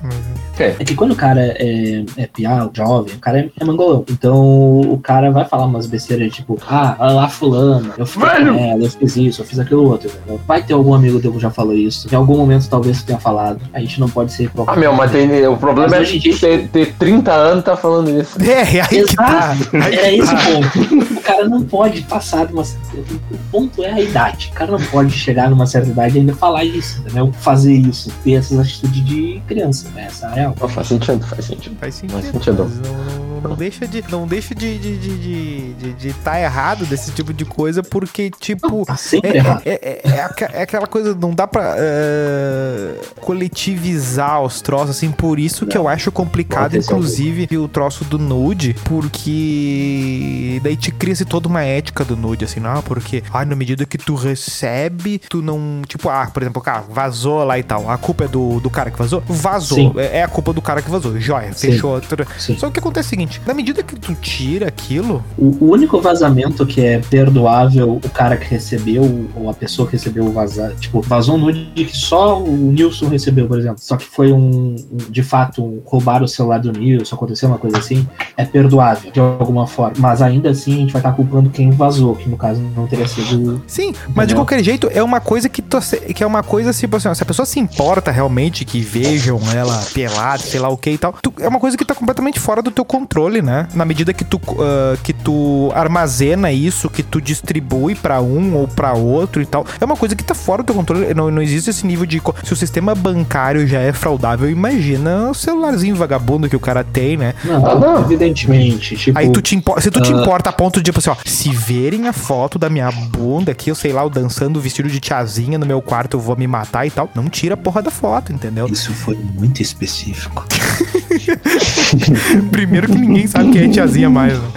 É. É que quando o cara é, é piá, jovem, o cara é, é mangolão. Então o cara vai falar umas besteiras tipo, ah, olha lá fulano, eu fiz ela, eu fiz isso, eu fiz aquilo outro. entendeu? Vai ter algum amigo teu que já falou isso. Em algum momento talvez tenha falado. A gente não pode ser Ah, meu, mas tem, o problema Mas é dia- ter, ter 30 anos e tá falando isso. É, é aí que tá. Exato. Aí É esse tá. o ponto. O cara não pode passar de uma. O ponto é a idade. O cara não pode chegar numa certa idade e ainda falar isso, entendeu? Fazer isso, ter essas atitudes de criança. né? Essa é Não, faz sentido, faz sentido. Faz sentido. Faz sentido. não, não- não deixa de não deixa de de, de, de, de- tá errado desse tipo de coisa, porque, tipo. Tá sempre É, errado. é, é- é é aquela coisa, não dá pra é, coletivizar os troços, assim, por isso que eu acho complicado, inclusive, o troço do nude, porque daí te cria-se toda uma ética do nude, assim, não, porque, ai, na medida que tu recebe, tu não, tipo, ah, por exemplo, cara, vazou lá e tal, a culpa é do, do cara que vazou? Vazou, Sim. é é a culpa do cara que vazou, joia, Sim. fechou. Sim. Só que o que acontece é o seguinte, na medida que tu tira aquilo, O, o único vazamento que é perdoável o cara que recebeu, ou a pessoa que recebeu o vazar, tipo, vazou um nude que só o Nilson recebeu, por exemplo. Só que foi um, de fato, um, roubar o celular do Nilson, aconteceu uma coisa assim, é perdoável, de alguma forma. Mas ainda assim a gente vai estar culpando quem vazou, que no caso não teria sido. Sim, mas de qualquer jeito é uma coisa que, tu, que é uma coisa tipo assim, se a pessoa se importa realmente que vejam ela pelada, sei lá o que e tal, tu- é uma coisa que tá completamente fora do teu controle, né? Na medida que tu, ah, que tu armazena isso, que tu distribui pra um ou pra outro e tal, é uma coisa que tá fora do teu controle. Não, não existe esse nível de. Se o sistema bancário já é fraudável, imagina o celularzinho vagabundo que o cara tem, né? Não, não. evidentemente. Tipo, Aí tu te se tu te ah. importa a ponto de, tipo assim, ó, se verem a foto da minha bunda aqui, eu sei lá, eu dançando vestido de tiazinha no meu quarto, eu vou me matar e tal, não tira a porra da foto, entendeu? Isso foi muito específico. <laughs> Primeiro que ninguém sabe quem é tiazinha mais. né?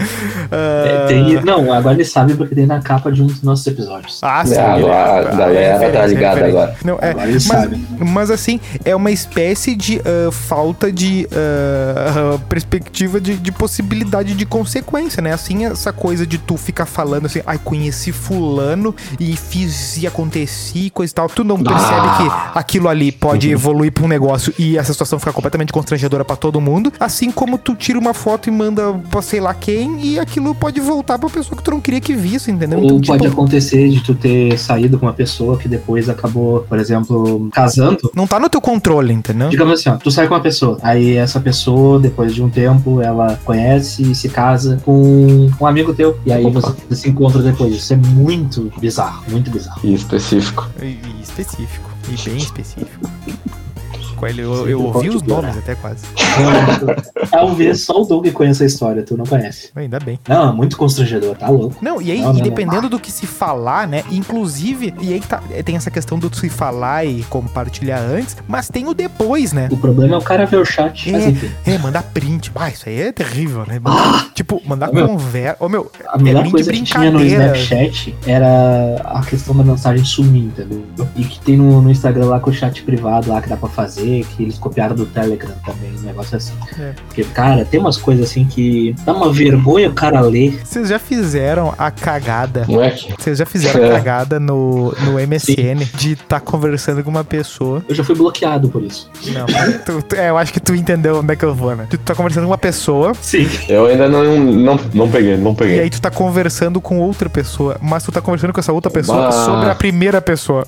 É, Ah, tem- não, agora ele sabe porque tem na capa de um dos nossos episódios. Ah, É, agora a galera tá ligada agora. Não, é, Agora ele mas, sabe. mas assim, é uma espécie de ah, falta de ah, <laughs> perspectiva de, de possibilidade de consequência, né? Assim, essa coisa de tu ficar falando assim, ai, conheci fulano e fiz e aconteci e coisa e tal. Tu não percebe Ah. que aquilo ali pode evoluir pra um negócio e essa situação ficar completamente constrangedora pra todo mundo. Assim como tu tira uma foto e manda pra sei lá quem e aquilo pode voltar pra pessoa que tu não queria que visse, entendeu? Ou Então, pode tipo, acontecer de tu ter saído com uma pessoa que depois acabou, por exemplo, casando. não tá no teu controle, entendeu? Digamos assim, ó, tu sai com uma pessoa, aí essa pessoa, depois de um tempo, ela conhece e se casa com um amigo teu, e aí Opa. você se encontra depois. Isso é muito bizarro, muito bizarro. E específico. E específico. E bem específico. Com ele, eu, eu ouvi os nomes até quase. <laughs> Talvez só o Doug conheça a história, tu não conhece. Ainda bem. Não, é muito constrangedor, tá louco. Não, e aí, Não, e não. dependendo do que se falar, né? Inclusive, e aí tá, tem essa questão do se falar e compartilhar antes, mas tem o depois, né? O problema é o cara ver o chat, É. É, mandar print. Ah, isso aí é terrível, né? Mandar- tipo, mandar Ah, meu. conversa. Ô, meu, A melhor link coisa que tinha no. Snapchat era a questão da mensagem sumir, entendeu? E que tem no, no Instagram lá com o chat privado lá que dá pra fazer, que eles copiaram do Telegram também, um negócio assim. É. Porque, cara, tem umas coisas assim que dá uma vergonha o cara ler. Vocês já fizeram a cagada Não é que? Vocês já fizeram a É. <laughs> cagada no, no MSN de estar conversando com uma pessoa. Eu já fui bloqueado por isso. Não, mas tu- tu- é, eu acho que tu entendeu onde é que eu vou, né? Tu tá conversando com uma pessoa Sim. Eu ainda não, não, não peguei, não e peguei. aí tu tá conversando com outra pessoa, mas tu tá conversando com essa outra pessoa Bah. sobre a primeira pessoa.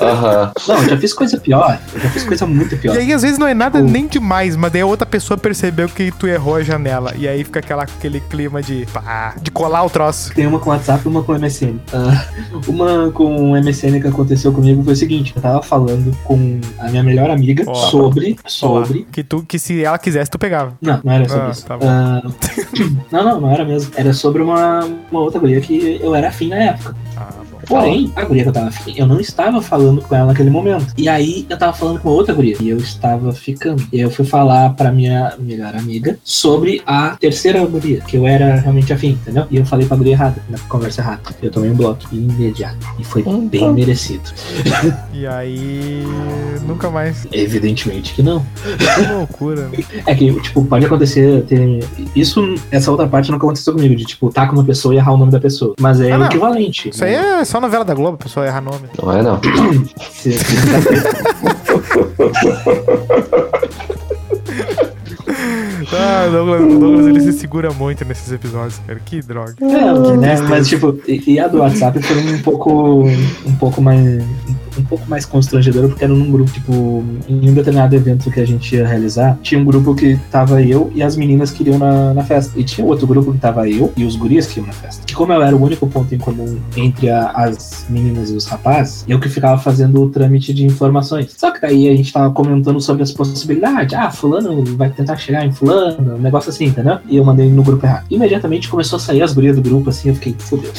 Aham. Não, eu já fiz coisa pior. Eu já fiz coisa muito pior. E aí às vezes não é nada O- nem demais, mas daí a outra pessoa percebeu que tu errou a janela. E aí fica aquela, aquele clima de, pá, de colar o troço. Tem uma com WhatsApp e uma com MSN. Ah, uma com MSN que aconteceu comigo foi o seguinte: eu tava falando com a minha melhor amiga sobre. Sobre. Que, tu, que se ela quisesse, tu pegava. Não, não era sobre Ah, isso. tá. Ah, <coughs> não, não, não era mesmo. Era sobre uma, uma outra guria que eu era afim na época. Ah. Porém, a guria que eu tava afim, eu não estava falando com ela naquele momento. E aí eu tava falando com outra guria. E eu estava ficando. E aí eu fui falar pra minha melhor amiga sobre a terceira guria, que eu era realmente afim, entendeu? E eu falei pra guria errada, na conversa errada. Eu tomei um bloco imediato. E foi bem merecido. <laughs> E aí. Nunca mais. Evidentemente que não. Que loucura. né? <laughs> É que, tipo, pode acontecer ter. Isso, essa outra parte nunca aconteceu comigo, de tipo, tá com uma pessoa e errar o nome da pessoa. Mas é Ah, equivalente. Isso aí é só novela da Globo, a pessoa erra nome. Não é não. <laughs> Ah, o Douglas, o Douglas ele se segura muito nesses episódios, cara. Que droga. É, né? Mas tipo, e, e a do WhatsApp foi um pouco um pouco mais um pouco mais constrangedora porque era num grupo, tipo, em um determinado evento que a gente ia realizar, tinha um grupo que tava eu e as meninas que iriam na, na festa. E tinha outro grupo que tava eu e os gurias que iam na festa. Que como eu era o único ponto em comum entre a- as meninas e os rapazes, eu que ficava fazendo o trâmite de informações. Só que daí a gente tava comentando sobre as possibilidades. Ah, fulano vai tentar chegar em fulano, um negócio assim, entendeu? E eu mandei no grupo errado. Imediatamente começou a sair as gurias do grupo, assim, eu fiquei, fudeu.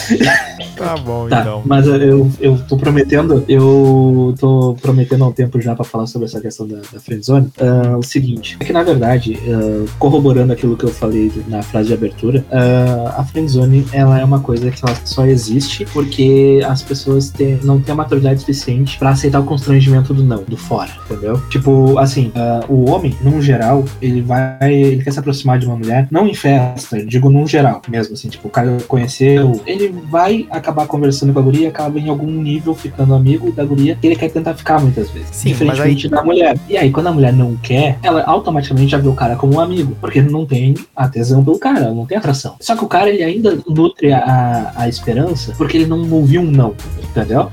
Tá bom, Tá, então. mas eu, eu tô prometendo, eu tô prometendo há um tempo já pra falar sobre essa questão da, da friendzone. Ah, o seguinte, é que na verdade, ah, corroborando aquilo que eu falei na frase de abertura, ah, a friendzone ela é uma coisa que ela só existe porque as pessoas têm- não têm a maturidade suficiente pra aceitar o constrangimento do não, do fora, entendeu? Tipo, assim, o homem, num geral, ele vai, ele quer se aproximar de uma mulher, não em festa, digo num geral mesmo, assim, tipo, o cara conheceu, ele vai acabar conversando com a guria, acaba em algum nível ficando amigo da guria, que ele quer tentar ficar muitas vezes. Sim, diferentemente da mulher. E aí, quando a mulher não quer, ela automaticamente já vê o cara como um amigo, porque não tem a tesão pelo cara, não tem atração. Só que o cara, ele ainda nutre a, a esperança, porque ele não ouviu um não, entendeu?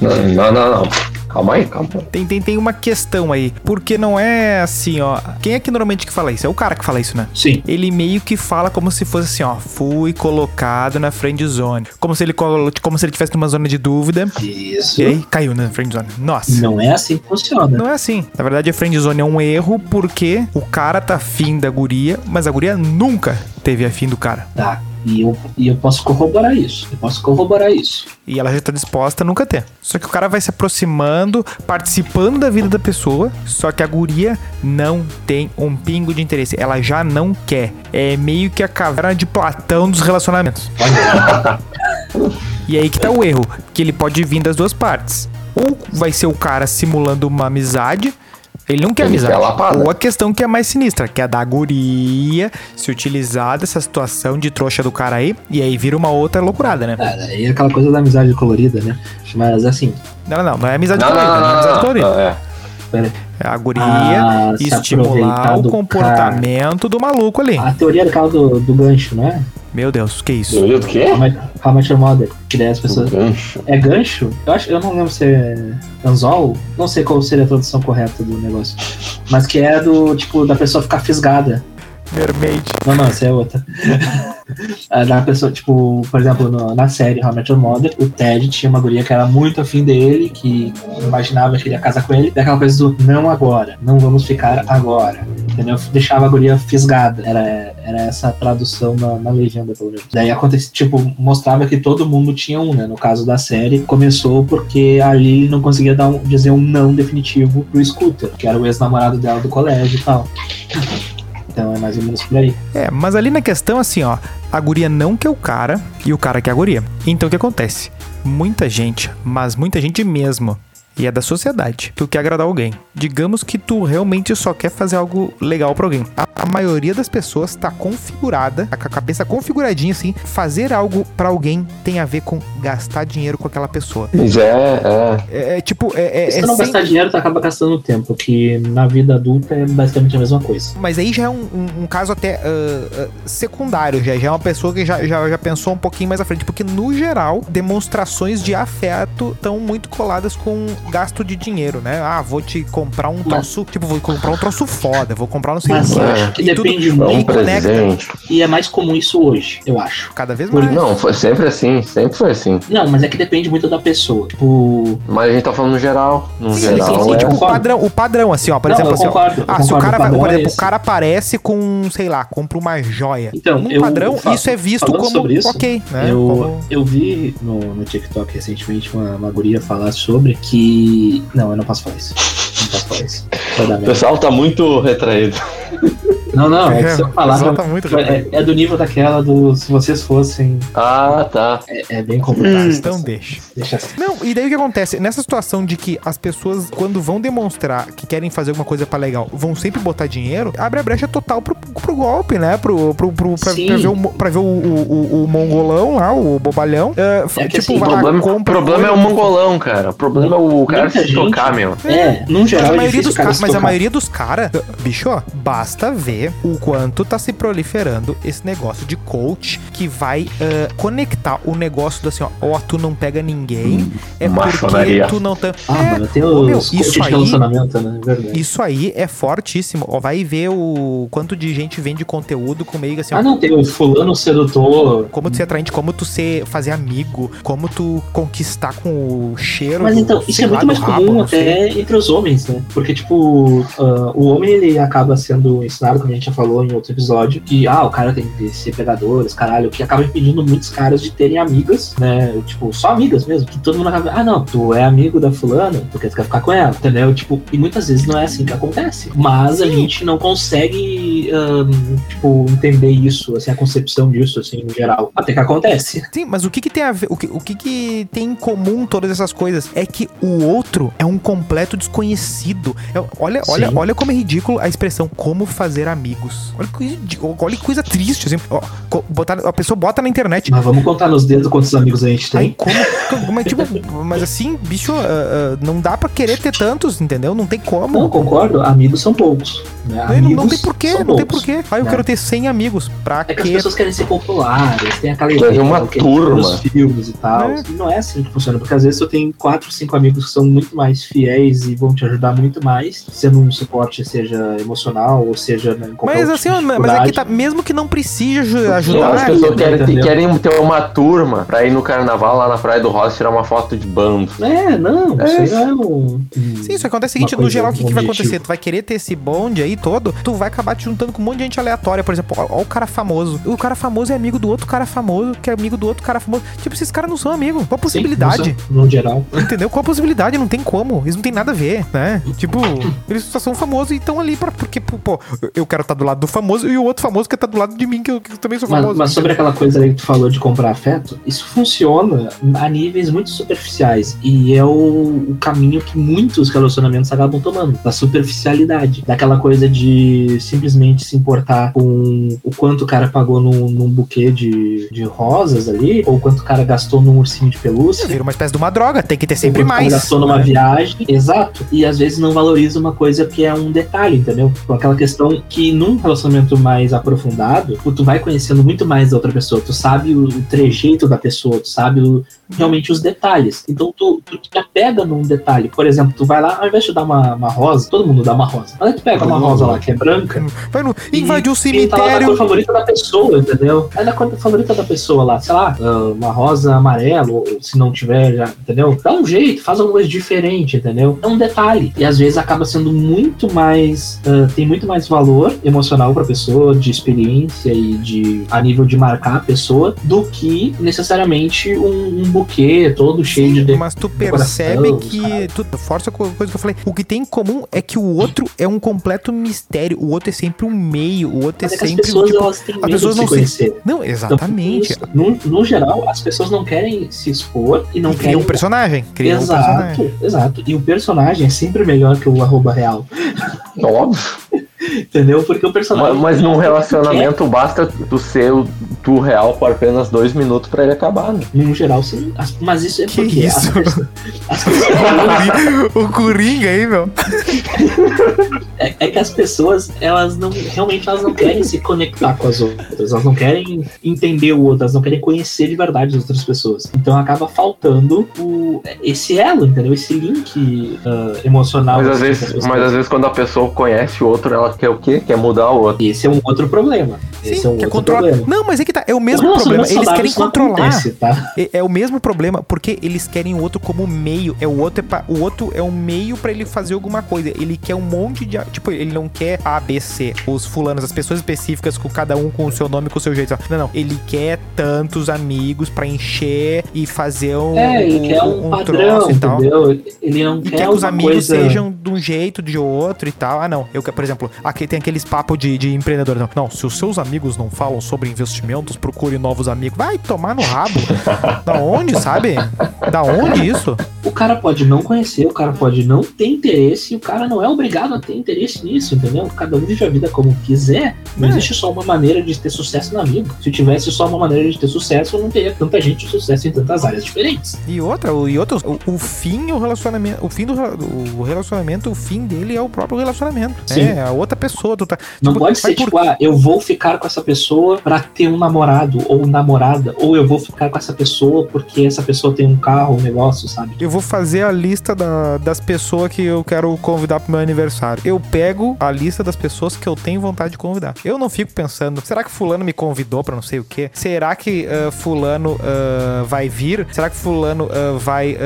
Não, não, não. Calma aí, calma. Tem, tem, tem uma questão aí. Porque não é assim, ó. Quem é que normalmente que fala isso? É o cara que fala isso, né? Sim. Ele meio que fala como se fosse assim, ó. Fui colocado na friend zone. Como se ele, como se ele tivesse numa zona de dúvida. Isso. E aí caiu na friend zone. Nossa. Não é assim que funciona. Não é assim. Na verdade, a friend zone é um erro porque o cara tá afim da guria, mas a guria nunca teve afim do cara. Tá. E eu, e eu posso corroborar isso. Eu posso corroborar isso. E ela já tá disposta a nunca ter. Só que o cara vai se aproximando, participando da vida da pessoa, só que a guria não tem um pingo de interesse. Ela já não quer. É meio que a caverna de Platão dos relacionamentos. e aí que tá o erro, que ele pode vir das duas partes. Ou vai ser o cara simulando uma amizade, ele não quer Ele quer amizade. lapada. Ou a questão que é mais sinistra, que é a da guria se utilizar dessa situação de trouxa do cara aí, e aí vira uma outra loucurada, né? Cara, aí é aquela coisa da amizade colorida, né? Mas assim, Não, não, não, não é amizade Não, não, colorida, não, não, é não, amizade não, colorida. não, é. pera É a guria Ah, estimular o do comportamento do maluco ali. a teoria daquela do, do gancho, não é? Meu Deus, que isso? Teoria do quê? How Met Your Mother. Que daí as pessoas. gancho. É gancho? Eu acho, eu não lembro se é anzol, não sei qual seria a tradução correta do negócio. Mas que é do, tipo, da pessoa ficar fisgada. Mermaid. Não, não, essa é outra. <laughs> É da pessoa, tipo, por exemplo, no- na série How I Met Your Mother, o Ted tinha uma guria que era muito afim dele, que imaginava que ele ia casar com ele, daquela coisa do não agora, não vamos ficar agora. Entendeu? Deixava a guria fisgada. Era, era essa a tradução na, na legenda, pelo menos. Daí acontece, tipo, mostrava que todo mundo tinha um, né? No caso da série, começou porque ali não conseguia dar um- dizer um não definitivo pro Scooter, que era o ex-namorado dela do colégio e tal. Então é mais ou menos por aí. É, mas ali na questão, assim, ó, a guria não quer o cara e o cara quer a guria. Então o que acontece? Muita gente, mas muita gente mesmo, e é da sociedade, tu quer agradar alguém. Digamos que tu realmente só quer fazer algo legal pra alguém. A, a maioria das pessoas tá configurada, tá com a cabeça configuradinha assim, fazer algo pra alguém tem a ver com gastar dinheiro com aquela pessoa. Mas é, é. É, é tipo, é, é, Se é tu não sem- gastar dinheiro, tu acaba gastando tempo, que na vida adulta é basicamente a mesma coisa. Mas aí já é um, um- um caso até ah, ah, secundário, já, já é uma pessoa que já, já, já pensou um pouquinho mais à frente, porque no geral, demonstrações de afeto estão muito coladas com gasto de dinheiro, né? Ah, vou te comprar um troço, tipo, vou comprar um troço foda, vou comprar não sei Mas o eu quê. acho que E tudo- depende É um muito. conecta. presente. E é mais comum isso hoje, eu acho. Cada vez mais. Não, foi sempre assim, sempre foi assim. Não, mas é que depende muito da pessoa. Tipo. Mas a gente tá falando no geral. No Sim, geral, sim, sim, é. tipo, o padrão, o padrão, assim, ó, por Não, exemplo, eu assim, ó, concordo, eu ah, se o cara, o vai- por é exemplo, o esse. cara aparece com, sei lá, compra uma joia. Então, no eu- padrão, fa- isso é visto falando como sobre isso, ok, né? eu, Como- eu vi no, no TikTok recentemente uma, uma guria falar sobre que. Não, eu não posso falar isso. Não posso falar isso. O pessoal tá muito retraído. <laughs> Não, não, é se eu falar. Tá muito é, é do nível daquela do. Se vocês fossem. Ah, tá. É, é bem complicado. essa Então deixa. Deixa assim. Não, e daí o que acontece? Nessa situação de que as pessoas, quando vão demonstrar que querem fazer alguma coisa pra legal, vão sempre botar dinheiro, abre a brecha total pro, pro golpe, né? Pro, pro, pro, pra, pra ver, o, pra ver o, o, o- o mongolão lá, o bobalhão. é, É que assim, O vai lá, problema, compra problema é o mongolão, cara. O problema é o cara Muita se gente- tocar, meu. É, num geral é cara mas a tocar. maioria dos caras, bicho, ó, basta ver o quanto tá se proliferando esse negócio de coach que vai ah, conectar o negócio do assim, ó, ó, tu não pega ninguém, é porque tu não tá. Ah, É, mano, tem os meu, isso aí- relacionamento, né? É verdade. Isso aí é fortíssimo. Ó, vai ver o quanto de gente vende conteúdo com meio assim, ó, Ah, não, tem o fulano sedutor. como tu ser atraente, como tu ser, fazer amigo, como tu conquistar com o cheiro. Mas então, isso é muito mais rabo, comum até entre os homens, né? Porque, tipo, ah, o homem ele acaba sendo ensinado, como a gente já falou em outro episódio, que, ah, o cara tem que ser pegadores, caralho, que acaba impedindo muitos caras de terem amigas, né? Tipo, só amigas mesmo. Que todo mundo acaba, ah, não, tu é amigo da fulana, porque tu quer ficar com ela, entendeu? Tipo, e muitas vezes não é assim que acontece. Mas a gente não consegue, ahn, tipo, entender isso, assim, a concepção disso, assim, no geral. Até que acontece. Sim, mas o que que tem a ver, o que, o que que tem em comum todas essas coisas é que o outro é um completo desconhecido. É- olha, olha, Sim. olha como é ridículo a expressão como fazer amigos. Olha que coisa, olha que coisa triste, assim. Ó, botar, a pessoa bota na internet. Mas vamos contar nos dedos quantos amigos a gente Aí tem. como, mas, tipo, mas assim, bicho, ah, ah, não dá pra querer ter tantos, entendeu? Não tem como. Não, concordo, amigos são poucos. Né? Não, não Amigos tem porquê, não tem poucos. porquê. Ah, eu né? quero ter 100 amigos. Pra É que as pessoas querem ser populares, tem aquela Quer ver uma que turma. nos filmes e tal. É. E não é assim que funciona, porque às vezes tu tem quatro, cinco amigos que são muito mais fiéis e vão te ajudar muito mais, sendo um suporte, seja emocional ou seja né, Mas outro assim, tipo mas é que tá, mesmo que não precise ajudar, as pessoas querem, querem ter uma turma pra ir no carnaval lá na Praia do Rosa tirar uma foto de bando. É, não, É. isso aí não é um. Sim, só que acontece o seguinte, no geral, o que, que vai acontecer? Tu vai querer ter esse bonde aí todo, tu vai acabar te juntando com um monte de gente aleatória. Por exemplo, ó, ó o cara famoso. O cara famoso é amigo do outro cara famoso, que é amigo do outro cara famoso. Tipo, esses caras não são amigos. Qual a Sim, possibilidade? no, no geral. Entendeu? Qual a possibilidade? Não tem como. Eles não tem nada a ver, né? Tipo, <laughs> eles só são famosos e estão ali pra. Porque, pô, eu quero estar do lado do famoso e o outro famoso quer estar do lado de mim, que eu, que eu também sou Mas, famoso. mas sobre aquela coisa aí que tu falou de comprar afeto, isso funciona a níveis muito superficiais. E é o, o caminho que muitos relacionamentos acabam tomando, da superficialidade. Daquela coisa de simplesmente se importar com o quanto o cara pagou num, num buquê de, de rosas ali, ou quanto o cara gastou num ursinho de pelúcia. Vira uma espécie de uma droga, tem que ter sempre quanto o cara mais. gastou numa né? viagem, exato. E às vezes não valoriza uma coisa que é um detalhe, entendeu? Com aquela questão que num relacionamento mais aprofundado, tu vai conhecendo muito mais da outra pessoa, tu sabe o, o trejeito da pessoa, tu sabe o- realmente os detalhes. Então tu, tu te apega num detalhe. Por exemplo, tu vai lá, ao invés de dar uma, uma rosa, todo mundo dá uma rosa. Mas tu pega uma rosa lá que é branca, Vai no, invade o pinta lá da cemitério. cor favorita da pessoa, entendeu? É da cor favorita da pessoa lá, sei lá, ah, uma rosa amarelo, ou se não tiver, já, entendeu? Dá um jeito, faz alguma coisa diferente, entendeu? É um detalhe. E às vezes acaba sendo muito mais. ah, tem muito mais valor emocional pra pessoa, de experiência e de. a nível de marcar a pessoa, do que necessariamente um, um buquê todo cheio de. de- Mas tu percebe que. Tu força a co- coisa que eu falei. O que tem em comum é que o outro é um completo mistério. O outro é sempre um meio. O outro Mas é é que as sempre. pessoas tipo, elas têm as medo pessoas de não se se- conhecer. Não, exatamente. Então, no, no geral, as pessoas não querem se expor e não E cria querem. um personagem. Cria um exato, personagem. exato. E o personagem é sempre melhor que o arroba real. Óbvio. Entendeu? Porque o personagem. Mas, mas num <laughs> relacionamento basta tu ser o tu real por apenas dois minutos pra ele acabar, né? No geral, sim. As- Mas isso é Que porque as isso? pessoas- as <laughs> pessoas- o Coringa aí, meu. é, é que as pessoas, elas não. Realmente elas não querem se conectar com as outras. Elas não querem entender o outro, elas não querem conhecer de verdade as outras pessoas. Então acaba faltando o, esse elo, entendeu? Esse link ah, emocional. Mas às, as vezes, mas às vezes quando a pessoa conhece o outro, ela quer o quê? Quer mudar o outro. Esse é um outro problema. Esse é um quer outro controlar. problema. Não, mas é que tá. É o O mesmo relacionamento problema. Eles querem controlar. acontece, tá? É, é o mesmo problema, porque eles querem o outro como meio. É o outro é pra, o outro é um meio pra ele fazer alguma coisa. Ele quer um monte de, tipo, ele não quer A, B, C, os fulanos, as pessoas específicas com cada um com o seu nome, com o seu jeito. Não, não. Ele quer tantos amigos pra encher e fazer um É, ele quer um, um padrão, troço e tal. entendeu? Ele não E quer, quer que os amigos coisa... sejam de um jeito, de outro e tal. Ah, não. Eu, quero, por exemplo, aqui tem aqueles papos de, de empreendedor. Não. não, se os seus amigos não falam sobre investimentos, procure novos amigos. Vai tomar no rabo. <laughs> da onde, sabe? Da onde isso? O cara pode não conhecer, o cara pode não ter interesse, e o cara não é obrigado a ter interesse nisso, entendeu? Cada um vive a vida como quiser. Não É. existe só uma maneira de ter sucesso na vida. Se tivesse só uma maneira de ter sucesso, não teria tanta gente de sucesso em tantas áreas diferentes. E outra, o- e outros, o, o fim, o relacionamento, o fim do o relacionamento, o fim dele é o próprio relacionamento. Sim. É, a outra pessoa, tu tá. Não tipo, pode ser por- tipo, ah, eu vou ficar com essa pessoa pra ter um namorado ou namorada, ou eu vou ficar com essa pessoa porque essa pessoa tem um carro, um negócio, sabe? Eu vou fazer a lista da- das pessoas que eu quero convidar pro meu aniversário. Eu pego a lista das pessoas que eu tenho vontade de convidar. Eu não fico pensando, será que fulano me convidou pra não sei o quê? Será que ah, fulano ah, vai vir? Será que fulano ah, vai...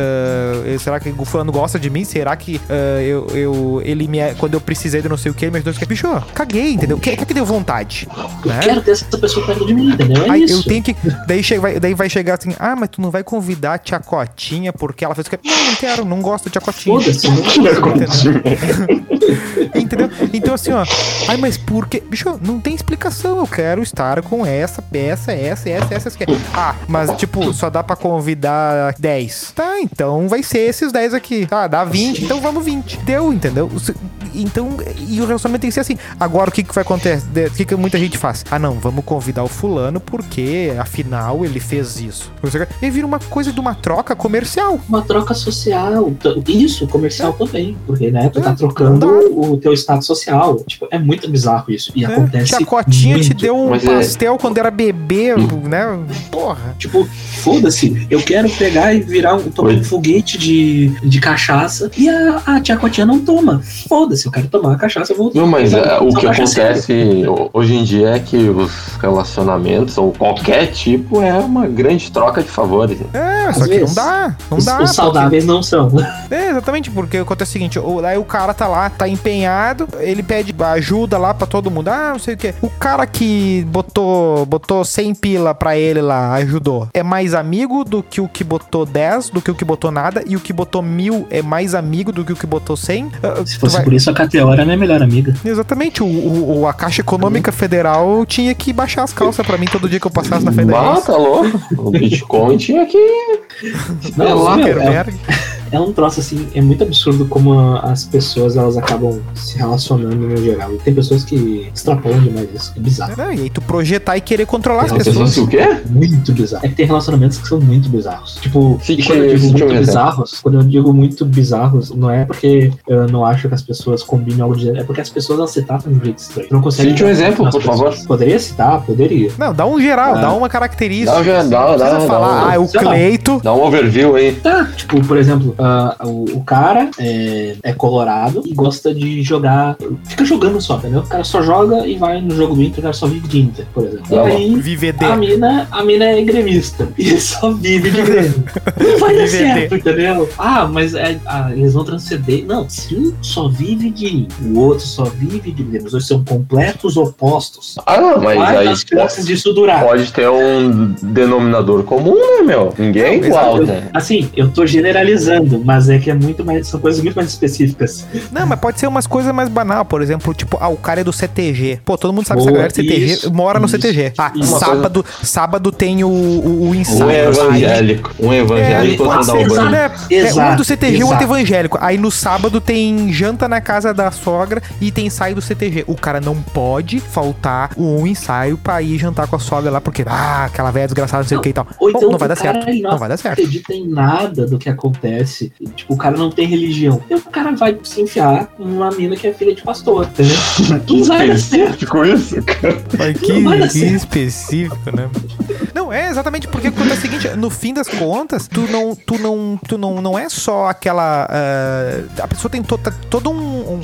será que o fulano gosta de mim? Será que eu, eu- ele me... Quando eu precisei de não sei o quê, ele me ajudou? Bicho, caguei, entendeu? Quer que, que deu vontade? Né? Quero ter essa pessoa perto de mim, entendeu? É Aí isso. eu tenho que. Daí, daí vai chegar assim: ah, mas tu não vai convidar a tia Cotinha porque ela fez o que. Não, não quero, não gosto da tia Cotinha. Foda-se, não <laughs> Entendeu? Então, assim, ó. Ai, mas por quê? Bicho, não tem explicação. Eu quero estar com essa, essa, essa, essa, essa. essa. Ah, mas, tipo, só dá pra convidar 10. Tá, então vai ser esses 10 aqui. Tá, dá 20, então vamos 20. Deu, entendeu? Então, e o relacionamento tem que ser assim. Agora, o que, que vai acontecer? O que, que muita gente faz? Ah, não, vamos convidar o fulano porque, afinal, ele fez isso. E vira uma coisa de uma troca comercial. uma troca social. Isso, comercial também. Porque, né, tu É, tá trocando o teu status social. Tipo, é muito bizarro isso. E É, acontece. Tia Cotinha te muito. deu um Mas é- pastel quando era bebê, né? Porra. Tipo, foda-se, eu quero pegar e virar um, tomar Oi. um foguete de, de cachaça e a, a tia Cotinha não toma. Foda-se, eu quero tomar a cachaça, eu vou. Não, mas eu é, o que acontece ho- hoje em dia é que os relacionamentos, ou qualquer tipo, é uma grande troca de favores. né? É, Às só que vezes. não dá. Não Os, dá. os porque- saudáveis não são. É, exatamente, porque acontece o seguinte, o, aí o cara tá lá, tá empenhado, ele pede ajuda lá pra todo mundo. Ah, não sei o que. O cara que botou, botou 100 pila pra ele lá, ajudou, é mais amigo do que o que botou 10, do que o que botou nada, e o que botou mil é mais amigo do que o que botou 100. Ah, Se fosse vai- por isso, a era minha melhor amiga. Exatamente, o, o- o- a Caixa Econômica Federal tinha que baixar as calças pra mim todo dia que eu passasse na Ah, Federal. tá louco. O Bitcoin tinha que. <laughs> Não, lá, meu, é, Zuckerberg. É um troço assim, é muito absurdo como a- as pessoas elas acabam se relacionando no geral. E tem pessoas que extrapolam demais isso. É bizarro. Não, e aí tu projetar e querer controlar as As pessoas pessoas. que o quê? Muito bizarro. É que tem relacionamentos que são muito bizarros. Tipo, e quando eu digo muito exemplo. bizarros, quando eu digo muito bizarros, não é porque eu não acho que as pessoas combinem algo de é porque as pessoas elas se tratam de um jeito estranho. Não consegue Cite um exemplo, por pessoas. favor. Poderia citar? Poderia. Não, dá um geral, Ah. dá uma característica. Dá um geral, assim, dá- dá- dá falar, um- ah, o sei lá. Cleito. Dá um overview aí. Tá, tipo, por exemplo, ah, o, o cara é, é colorado e gosta de jogar. Fica jogando só, entendeu? O cara só joga e vai no jogo do Inter, o cara só vive de Inter, por exemplo. Tá e aí. VVD. A mina, a mina é gremista <laughs> e só vive de Grêmio. Não <laughs> vai dar certo, entendeu? Ah, mas é, ah, eles vão transcender. Não, se um só vive de o outro só vive de Grêmio. Os dois são completos opostos. Ah, não, mas Quais aí as chances disso durar? pode ter um denominador comum, né, meu? Ninguém é igual, né? assim, eu tô generalizando. Entendo, mas é que é muito mais, são coisas muito mais específicas. Não, mas pode ser umas coisas mais banal, por exemplo, tipo, ah, o cara é do CTG. Pô, todo mundo sabe que essa galera do CTG mora no isso, CTG. Ah, isso. sábado, sábado tem o, o, o Um ensaio. Aí- evangélico. Um evangélico É, da ser, Urbana. né? É, um Exato, do CTG e outro exato. evangélico. Aí no sábado tem janta na casa da sogra e tem ensaio do CTG. O cara não pode faltar um ensaio pra ir jantar com a sogra lá, porque, ah, aquela velha desgraçada, não sei o que e tal. Bom, então não vai dar certo. Não vai dar certo. acredita em nada do que acontece. Tipo, o cara não tem religião. E o cara vai se enfiar numa mina que é filha de pastor, entendeu? <laughs> Não vai dar certo. Ficou isso, cara. Ai, que, Não que certo. específico, né? Não, é exatamente porque acontece o seguinte, no fim das contas, tu não, tu não, tu não, não é só aquela. ah, a pessoa tem to, tá todo um, um,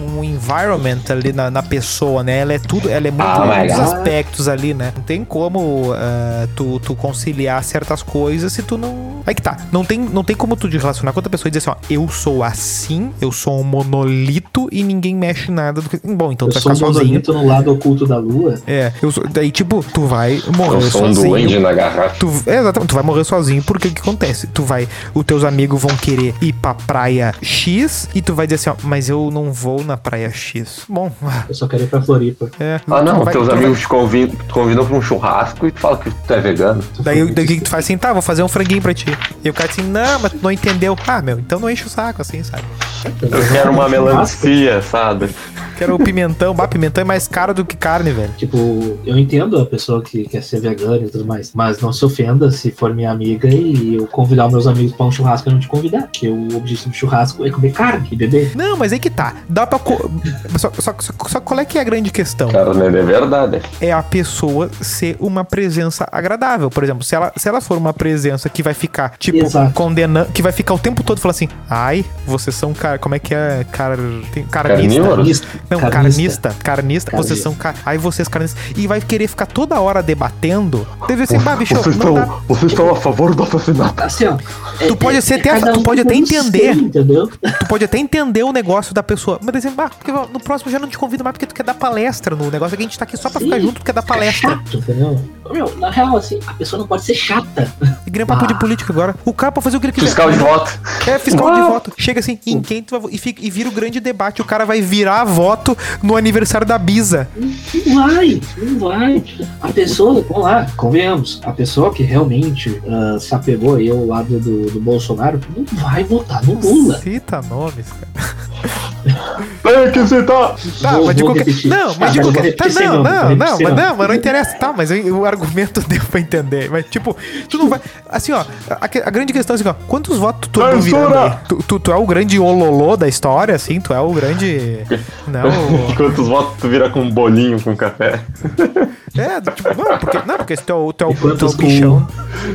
um environment ali na, na pessoa, né? Ela é tudo, ela é muito Ah, muitos aspectos ali, né? Não tem como ah, tu, tu conciliar certas coisas se tu não. Aí que tá. Não tem, não tem como tu te relacionar com outra pessoa e dizer assim, ó, eu sou assim, eu sou um monolito e ninguém mexe nada do que. Bom, então Eu tu vai sou ficar um sozinho. monolito no lado oculto da lua. É, eu sou, daí tipo, tu vai morrer Eu sou um sozinho. duende na garrafa. Tu, é, exatamente, tu vai morrer sozinho porque o que acontece? Tu vai, os teus amigos vão querer ir pra praia X e tu vai dizer assim, ó, mas eu não vou na praia X. Bom, <laughs> Eu só quero ir pra Floripa. é. Ah, não, vai- teus tu vai- amigos te convidam, te convidam pra um churrasco e tu fala que tu é vegano. Daí, daí o que que tu faz assim, tá, vou fazer um franguinho pra ti. E o cara assim, não, mas tu não entendeu. Ah, meu, então não enche o saco assim, sabe? Eu quero uma melancia, sabe? Quero o pimentão, bah, pimentão é mais caro do que carne, velho. Tipo, eu entendo a pessoa que quer ser vegana e tudo mais, mas não se ofenda se for minha amiga e eu convidar os meus amigos pra um churrasco e não te convidar, porque o objetivo do churrasco é comer carne e beber. Não, mas aí que tá. Dá pra. Só, só, só, só qual é que é a grande questão? Cara, não é verdade. é a pessoa ser uma presença agradável. Por exemplo, se ela, se ela for uma presença que vai ficar, tipo, Exato. condenando, que vai ficar o tempo todo falando assim, ai, vocês são, car como é que é? Car, tem, carnista. Carnista. Não, carnista. Carnista, vocês Carnista. são. Car... Aí vocês carnistas. E vai querer ficar toda hora debatendo. Deve ser, bah, bicho, Vocês dá. estão, vocês estão a favor do assassinato. Assim, ó. Tu pode ser até- cada tu pode até entender. ser? Tu pode até entender o negócio da pessoa, mas dizer, bah, porque no próximo eu já não te convido mais porque tu quer dar palestra no negócio. que a gente tá aqui só pra ficar Sim. junto, tu quer dar palestra. Chato, entendeu? Meu, na real, assim, a pessoa não pode ser chata. E ganha papo de Ah. política agora. O cara pode fazer o que ele quiser. Fiscal de voto. É, fiscal de Uau. voto. Chega assim, em quem tu vai e, fica, e vira o grande debate. O cara vai virar voto no aniversário da Bisa. Não vai, não vai. A pessoa, vamos lá, convenhamos, a pessoa que realmente ah, se apegou aí ao lado do, do Bolsonaro não vai votar no Lula. Cita nomes, cara. Tem que citar. Tá, Vou- mas de qualquer. repetir. Não, mas Ah, de eu qualquer. Tá, não, não, não, repetir mas não, mas não interessa. Tá, mas aí o argumento <laughs> deu pra entender. Mas, tipo, tu não vai. Assim, ó, a, a grande questão é assim, ó. Quantos votos tu andou virando? Tu, tu, tu é o grande ololô da história, assim? Tu é o grande. <laughs> Não. Quantos votos tu vira com um bolinho com café? <laughs> É, tipo, não, porque, não, porque se tu é o, tu é o, tu é o bichão.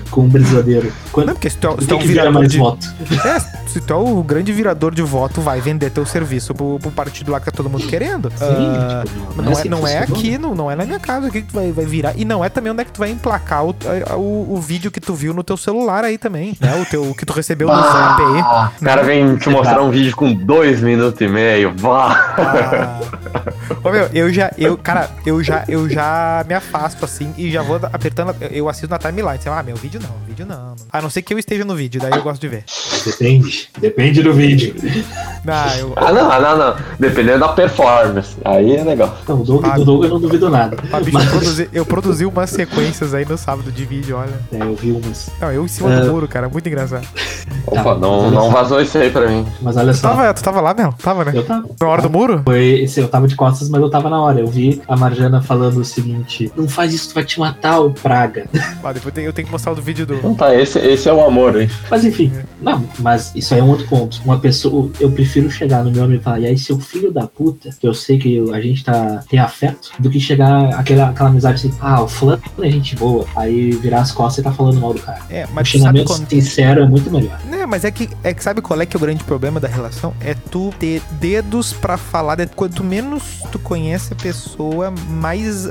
com, com um brisadeiro? Não, Quanto porque se tu é, se tu é um virador de. voto? É, se tu é o grande virador de voto, vai vender teu serviço pro, pro partido lá que tá todo mundo querendo. Sim, Ah, tipo, não, é, assim não que é funciona. aqui, não, não é na minha casa aqui que tu vai, vai virar. E não é também onde é que tu vai emplacar o, o, o vídeo que tu viu no teu celular aí também, né? O teu o que tu recebeu no zap aí. Ah, o cara vem te mostrar um vídeo com dois minutos e meio. Vá! Ah. Ô, meu, eu já, eu, cara, eu já, eu já me afasto assim e já vou apertando, eu assisto na timeline. Assim, ah, meu, vídeo não, vídeo não. A não ser que eu esteja no vídeo, daí eu gosto de ver. Depende. Depende do vídeo. Ah, eu, Ah, não, ah, não, não. Dependendo da performance. Aí é legal. Não, o Doug, Ah, do Doug eu não duvido nada. ah, bicho, Mas- eu, produzi, eu produzi umas sequências aí no sábado de vídeo, olha. É, eu vi umas. Não, eu em cima É. do muro, cara, muito engraçado. Opa, Tá, não, não vazou isso aí pra mim. Mas olha Tu só. tava, tu tava lá, meu? Tava, né? Eu tava. Na hora do muro? Foi, esse, eu tava de costas, mas eu tava na hora. Eu vi a Marjana falando o seguinte: Não faz isso, tu vai te matar, ô praga. <laughs> Ah, depois eu tenho, que mostrar o do vídeo do. Então tá, esse, esse é o amor, hein? Mas enfim, não, mas isso aí é um outro ponto. Uma pessoa, eu prefiro chegar no meu amigo e falar, e aí, seu filho da puta, que eu sei que a gente tá, tem afeto, do que chegar aquela, aquela amizade assim, ah, o fulano é gente boa, aí virar as costas e tá falando mal do cara. É, o mas sabe xingamento quando. sincero é muito melhor. Né, mas é que, é que sabe qual é que é o grande problema da relação? É tu ter dedos pra falar. de- Quanto menos tu conhece a pessoa, mais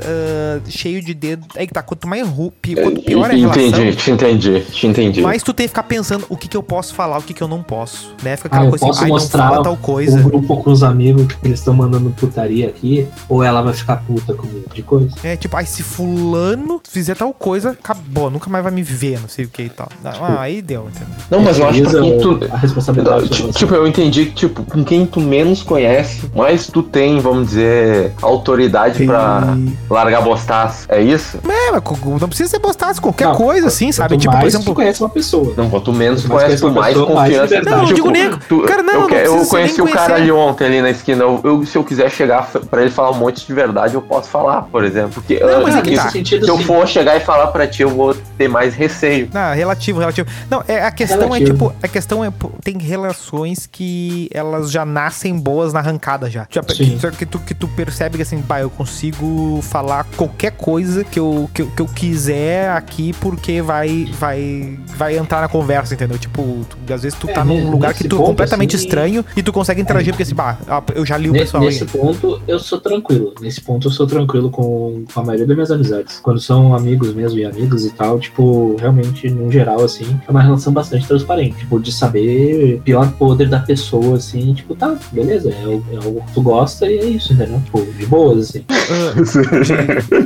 ah, cheio de dedos. É que tá, quanto mais ru, pi- quanto pior é a relação. entendi, te entendi, te entendi. Mais tu tem que ficar pensando o que, que eu posso falar, o que, que eu não posso. Né? Fica Ah, aquela eu coisa posso assim, ai, não mostrar fala tal coisa. Um grupo com os amigos que eles estão mandando putaria aqui, ou ela vai ficar puta comigo, de coisa. É tipo, ai, se fulano fizer tal coisa, acabou, nunca mais vai me ver, não sei o que e tal. Ah, aí deu, entendeu? Não, mas eu É acho que tu- a responsabilidade. Você. Tipo, eu entendi que, tipo, com quem tu menos conhece, mais tu tem, vamos dizer, autoridade Tem- pra largar bostaço. É isso? É, mas não precisa ser bostaço, qualquer Não, coisa assim, sabe? Quanto Tipo, por mais exemplo. tu conhece uma pessoa. Não, quanto menos tu conhece, tu mais pessoa, mais confiança. liberdade. Não, eu digo nem- tu- cara, não, eu, não que- eu conheci nem o cara ali ontem ali na esquina. Eu, eu- se eu quiser chegar pra ele falar um monte de verdade, eu posso falar, por exemplo. Porque Não, ah, mas é que se- tá. sentido, se eu for chegar e falar pra ti, eu vou ter mais receio. Não, relativo, relativo. Não, é, a questão é Relativo. tipo, a questão é, tem relações que elas já nascem boas na arrancada já. já só que tu, que tu percebe que assim, pá, eu consigo falar qualquer coisa que eu, que, eu- que eu quiser aqui porque vai, vai, vai entrar na conversa, entendeu? Tipo, tu- às vezes tu É, tá num lugar que nesse tu é completamente assim, estranho e tu consegue interagir porque assim, bah, ah, eu já li o pessoal Nesse aí. ponto, eu sou tranquilo. Nesse ponto, eu sou tranquilo com, com a maioria das minhas amizades. Quando são amigos mesmo e amigos e tal, tipo, realmente, no geral, assim, é uma relação bastante transparente. Tipo, de saber o pior podre da pessoa, assim, tipo, tá, beleza, é, o- é algo que tu gosta e é isso, entendeu? Tipo, de boas, assim. <laughs>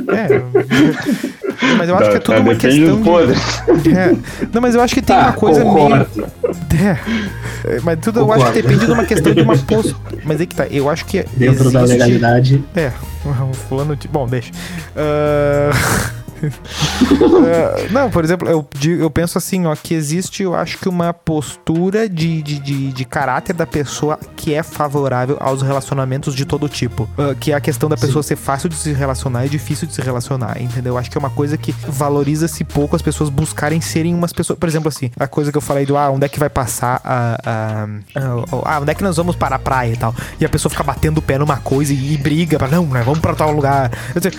<laughs> É. Mas eu acho que é tudo uma Depende questão de. É. Não, mas eu acho que tem Tá, uma coisa meio. É. Mas tudo eu acho que depende de uma questão de uma <laughs> postura. Mas aí que tá, eu acho que. Dentro da existe- legalidade. É, <laughs> o fulano. de- Bom, deixa. Ah, <laughs> ah, <laughs> não, por exemplo, eu, eu penso assim, ó, que existe, eu acho que uma postura de, de, de, de caráter da pessoa que é favorável aos relacionamentos de todo tipo. Ah, que é a questão da pessoa ser fácil de se relacionar e difícil de se relacionar, entendeu? Eu acho que é uma coisa que valoriza-se pouco as pessoas buscarem serem umas pessoas. Por exemplo, assim, a coisa que eu falei do ah, onde é que vai passar a. a, a- ah, onde é que nós vamos para a praia e tal. E a pessoa fica batendo o pé numa coisa e, e briga pra não, né? Vamos pra tal lugar. Eu,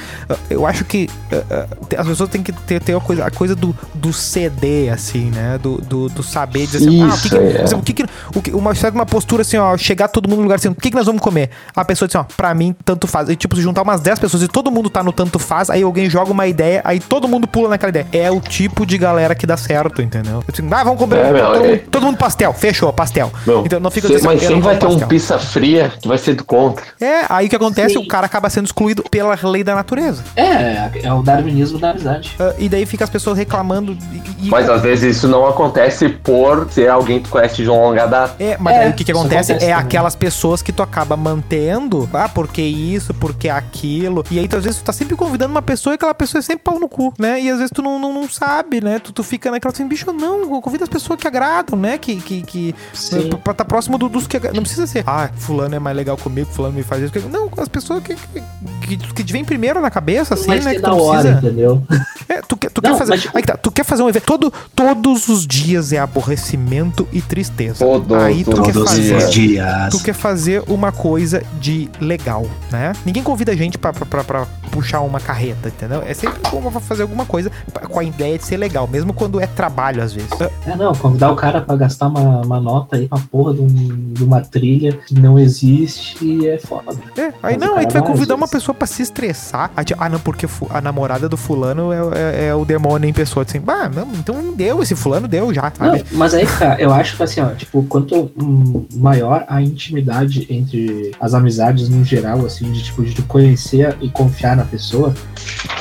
eu acho que ah, as pessoas têm que ter, ter a, coisa, a coisa do, do CD, assim, né? Do, do, do saber dizer assim, ah, o que, que, Isso, é. exemplo, o que, que o que- uma, uma postura assim, ó, chegar todo mundo no lugar assim, o que, que nós vamos comer? A pessoa diz assim, ó, pra mim, tanto faz. E, tipo, se juntar umas 10 pessoas e todo mundo tá no tanto faz, aí alguém joga uma ideia, aí todo mundo pula naquela ideia. É o tipo de galera que dá certo, entendeu? Assim, ah, vamos comer. É, meu, todo, é- mundo, todo mundo pastel, fechou, pastel. Não, então não fica cê- dizendo, mas eu não sempre vai ter um pizza fria que vai ser do contra. É, aí o que acontece? Sim. O cara acaba sendo excluído pela lei da natureza. É, é o darwinismo da amizade. Ah, e daí fica as pessoas reclamando. E, e- Mas às vezes isso não acontece por ser alguém que tu conhece de uma longa data. É, mas É, aí o que, que acontece, acontece é também. aquelas pessoas que tu acaba mantendo, ah, porque isso, porque aquilo. E aí, tu, às vezes, tu tá sempre convidando uma pessoa e aquela pessoa é sempre pau no cu, né? E às vezes tu não, não, não sabe, né? Tu, tu fica naquela assim, bicho, não, convida as pessoas que agradam, né? Que, que, que Sim. pra, pra tá próximo do- dos que agradam. Não precisa ser, ah, fulano é mais legal comigo, fulano me faz isso. Não, as pessoas que, que, que, que te vem primeiro na cabeça, assim, Mas né? que Que da hora, precisa. entendeu? É, tu tu Não, quer fazer. mas, aí que tá, tu quer fazer um evento. Todo, todos os dias é aborrecimento e tristeza. Todos, aí tu quer todos os fazer. dias. Tu quer fazer uma coisa de legal, né? Ninguém convida a gente pra, pra, pra, pra puxar uma carreta, entendeu? É sempre bom pra fazer alguma coisa com a ideia de ser legal, mesmo quando é trabalho, às vezes. É, não, convidar o cara pra gastar uma, uma nota aí pra porra de, um- de uma trilha que não existe é foda. É, aí Mas não, aí tu vai convidar uma pessoa pra se estressar. Aí, tipo, ah, não, porque a namorada do fulano é, é- é o demônio em pessoa. Assim, bah, não, então deu, esse fulano deu já, Não, sabe? mas aí, cara, eu acho que assim, ó, tipo, quanto hum, maior a intimidade entre as amizades no geral, assim, de tipo, de tu conhecer e confiar na pessoa,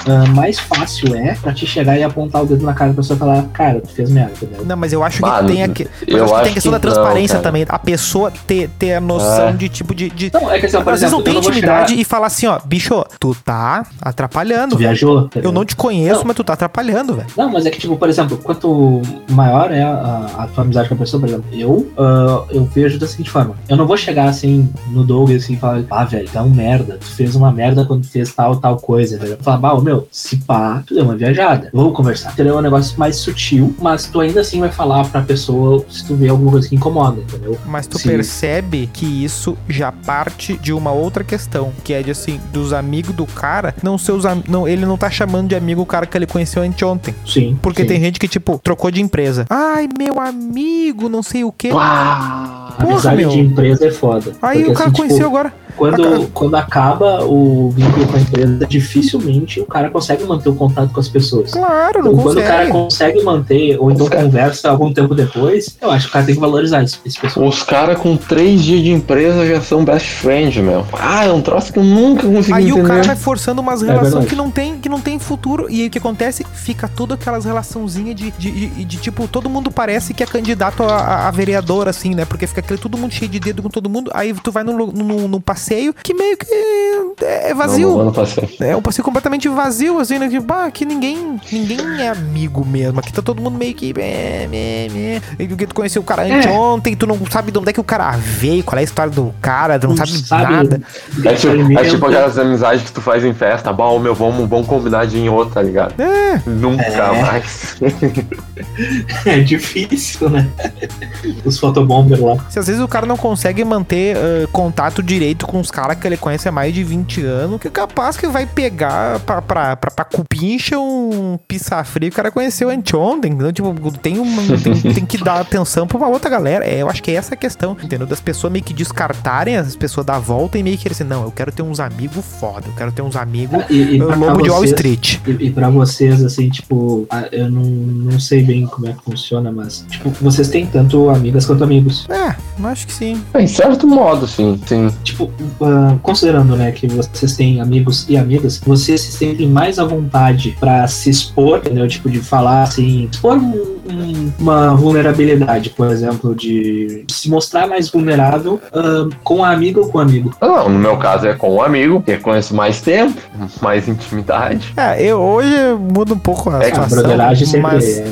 ah, mais fácil é pra te chegar e apontar o dedo na cara da pessoa e falar, cara, tu fez merda, entendeu? Não, mas eu acho que tem aqui. Mas eu acho que tem a questão que da não, transparência cara. também. A pessoa ter, ter a noção É. de tipo de. de... Não, é que assim, ó, por Às vezes exemplo, não tem eu não vou intimidade chegar... e falar assim, ó, bicho, tu tá atrapalhando. Tu viajou? entendeu? Eu não te conheço, Não. mas tu tá atrapalhando, velho. Não, mas é que, tipo, por exemplo, quanto maior é a, a tua amizade com a pessoa, por exemplo, eu, ah, eu vejo da seguinte forma: eu não vou chegar assim no Doug assim e falar, ah, velho, tá um merda, tu fez uma merda quando fez tal, tal coisa, velho. Falar, bah, meu, se pá, tu deu uma viajada, vamos conversar. Entendeu? É um negócio mais sutil, mas tu ainda assim vai falar pra pessoa se tu vê alguma coisa que incomoda, entendeu? Mas tu Sim. percebe que isso já parte de uma outra questão, que é de assim, dos amigos do cara, não seus am- não, ele não tá chamando de amigo o cara que ele conheceu anteontem. Sim. Porque sim. tem gente que, tipo, trocou de empresa. Ai, meu amigo, não sei o quê. Uau! Porra, Amizade meu. de empresa é foda. Aí Porque, o cara assim, conheceu tipo, agora. Quando, quando acaba o vínculo com a empresa, dificilmente o cara consegue manter o contato com as pessoas. Claro, não Então, quando o cara consegue. consegue manter, ou então conversa algum tempo depois, eu acho que o cara tem que valorizar esse, esse pessoal. Os caras com três dias de empresa já são best friends, meu. Ah, é um troço que eu nunca consegui Aí o cara vai forçando umas relações verdade. que não tem que não tem futuro. E aí o que acontece? Fica tudo aquelas relaçãozinhas de, de, de- de, tipo, todo mundo parece que é candidato a, a- a vereador, assim, né? Porque fica aquele todo mundo cheio de dedo com todo mundo. Aí tu vai no, no, no passeio que meio que é vazio. Não, não, não passei. É um passeio completamente vazio, assim, né? Tipo, ah, aqui ninguém, ninguém é amigo mesmo. Aqui tá todo mundo meio que. É, é, é. Porque tu conheceu o cara anteontem, tu não sabe de onde é que o cara veio, qual é a história do cara, tu não, sabe, nada. É tipo, é tipo aquelas amizades que tu faz em festa. Bom, meu, vamos, vamos combinar de em outra, tá ligado? É, Nunca É. mais. <laughs> É difícil, né? Os fotobombers lá. se às vezes o cara não consegue manter ah, contato direito com os caras que ele conhece há mais de 20 anos, que é capaz que vai pegar pra, pra, pra, pra cupincha um pizza frio que o cara conheceu anteontem, entendeu? Tipo, tem, uma, tem, tem que dar atenção pra uma outra galera. É, eu acho que é essa a questão, entendeu? Das pessoas meio que descartarem as pessoas da volta e meio que assim, não, eu quero ter uns amigos foda, eu quero ter uns amigos E, e ah, pra lobo de Wall vocês- Street. E, e pra vocês, assim, tipo, eu não, não sei bem como é que funciona, mas, tipo, vocês têm tanto amigas quanto amigos. É, eu acho que sim. em certo modo, sim. Sim. Tipo, ah, considerando, né, que vocês têm amigos e amigas, vocês se sentem mais à vontade pra se expor, entendeu? Tipo, de falar, assim, expor um- um- uma vulnerabilidade, por exemplo, de se mostrar mais vulnerável ah, com um amigo ou com um amigo. Não, no meu caso é com um amigo, que conheço mais tempo, mais intimidade. É, eu hoje muda um pouco a É, A situação, broderagem sempre mas... é,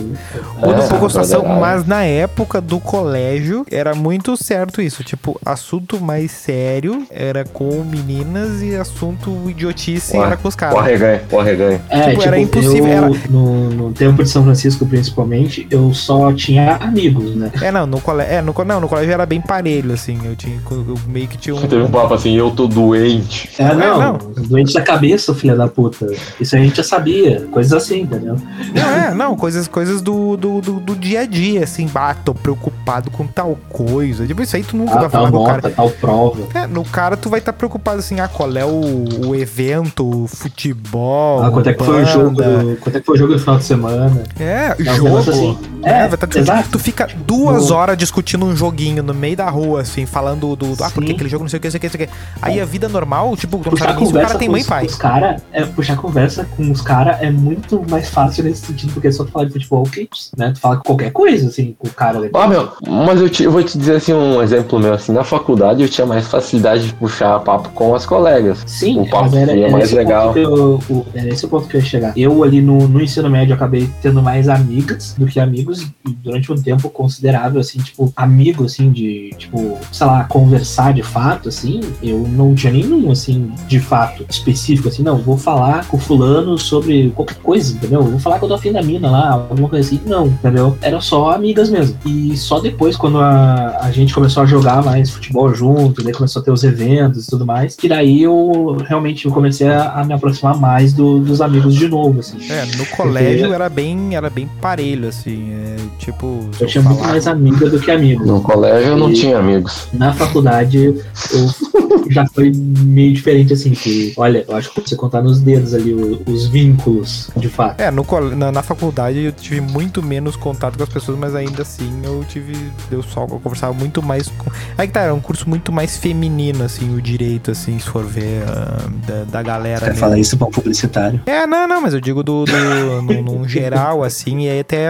Muda um É, pouco a situação, mas na época do colégio era muito certo isso. Tipo, assunto mais sério era com meninas e assunto idiotice Ué, era com os caras. Porra, reganha, porra, reganha. É, Tipo, tipo, era impossível, eu, era- No, no tempo de São Francisco, principalmente, eu só tinha amigos, né? É, não, no colégio, é, no, não, no colégio era bem parelho, assim. Eu tinha, eu meio que tinha um. Teve um papo assim, eu tô doente. É, não, não. doente da cabeça, filha da puta. Isso a gente já sabia, coisas assim, entendeu? Não, é, não, coisas, coisas do, do, do, do dia a dia, assim, bah, tô preocupado com tal coisa. Tipo, isso aí tu nunca Ah, vai falar com o cara. tal prova. É, no cara tu vai estar preocupado assim, ah, qual é o, o evento, o futebol, Ah, quanto é que foi o banda. jogo, do- quanto é que foi o jogo no final de semana? É, É um jogo. assim. É, É, vai tá exato. Tu fica duas No- horas discutindo um joguinho no meio da rua, assim, falando do. do ah, porque aquele jogo não sei o que, não sei o que, não sei o que. Aí a vida normal, tipo, tu não Puxar sabe nem se o conversa cara tem com mãe e os, pai. os cara, é, puxar conversa com os caras é muito mais fácil nesse sentido, porque é só tu falar de futebol, que, né? Tu fala qualquer coisa, assim, com o cara. né? Ah, meu, mas eu, te- eu vou te dizer assim, um exemplo meu, assim, na faculdade eu tinha mais facilidade de puxar papo com as colegas. Sim, O papo era, era mais o legal. eu, o- era esse o ponto que eu ia chegar. Eu ali no, no ensino médio acabei tendo mais amigas do que amigos durante um tempo considerável, assim, tipo, amigo, assim, de, tipo, sei lá, conversar de fato, assim, eu não tinha nenhum, assim, de fato, específico, assim, não, vou falar com fulano sobre qualquer coisa, entendeu? Vou falar que eu tô afim da mina lá, alguma coisa assim, não, entendeu? Eram só amigas mesmo. E só depois, quando a, a gente começou a jogar mais futebol junto, daí começou a ter os eventos e tudo mais, que daí eu realmente comecei a, a me aproximar mais do- dos amigos de novo, assim. É, no colégio era bem, era bem parelho, assim. É, tipo, Eu tinha muito falar- mais amiga do que amigo. No colégio eu não E- tinha amigos. Na faculdade, eu <laughs> já foi meio diferente, assim, que, olha, eu acho que você contar nos dedos ali o- os vínculos, de fato. É, no, na, na faculdade eu tive muito menos contato com as pessoas, mas ainda assim eu tive. Deu só, eu conversava muito mais com. Aí que tá, era um curso muito mais feminino, assim, o direito, assim, se for ver, ah, da, da galera. Mesmo. falar isso pra um publicitário? É, não, não, mas eu digo do, do <laughs> num, num geral, assim, e aí até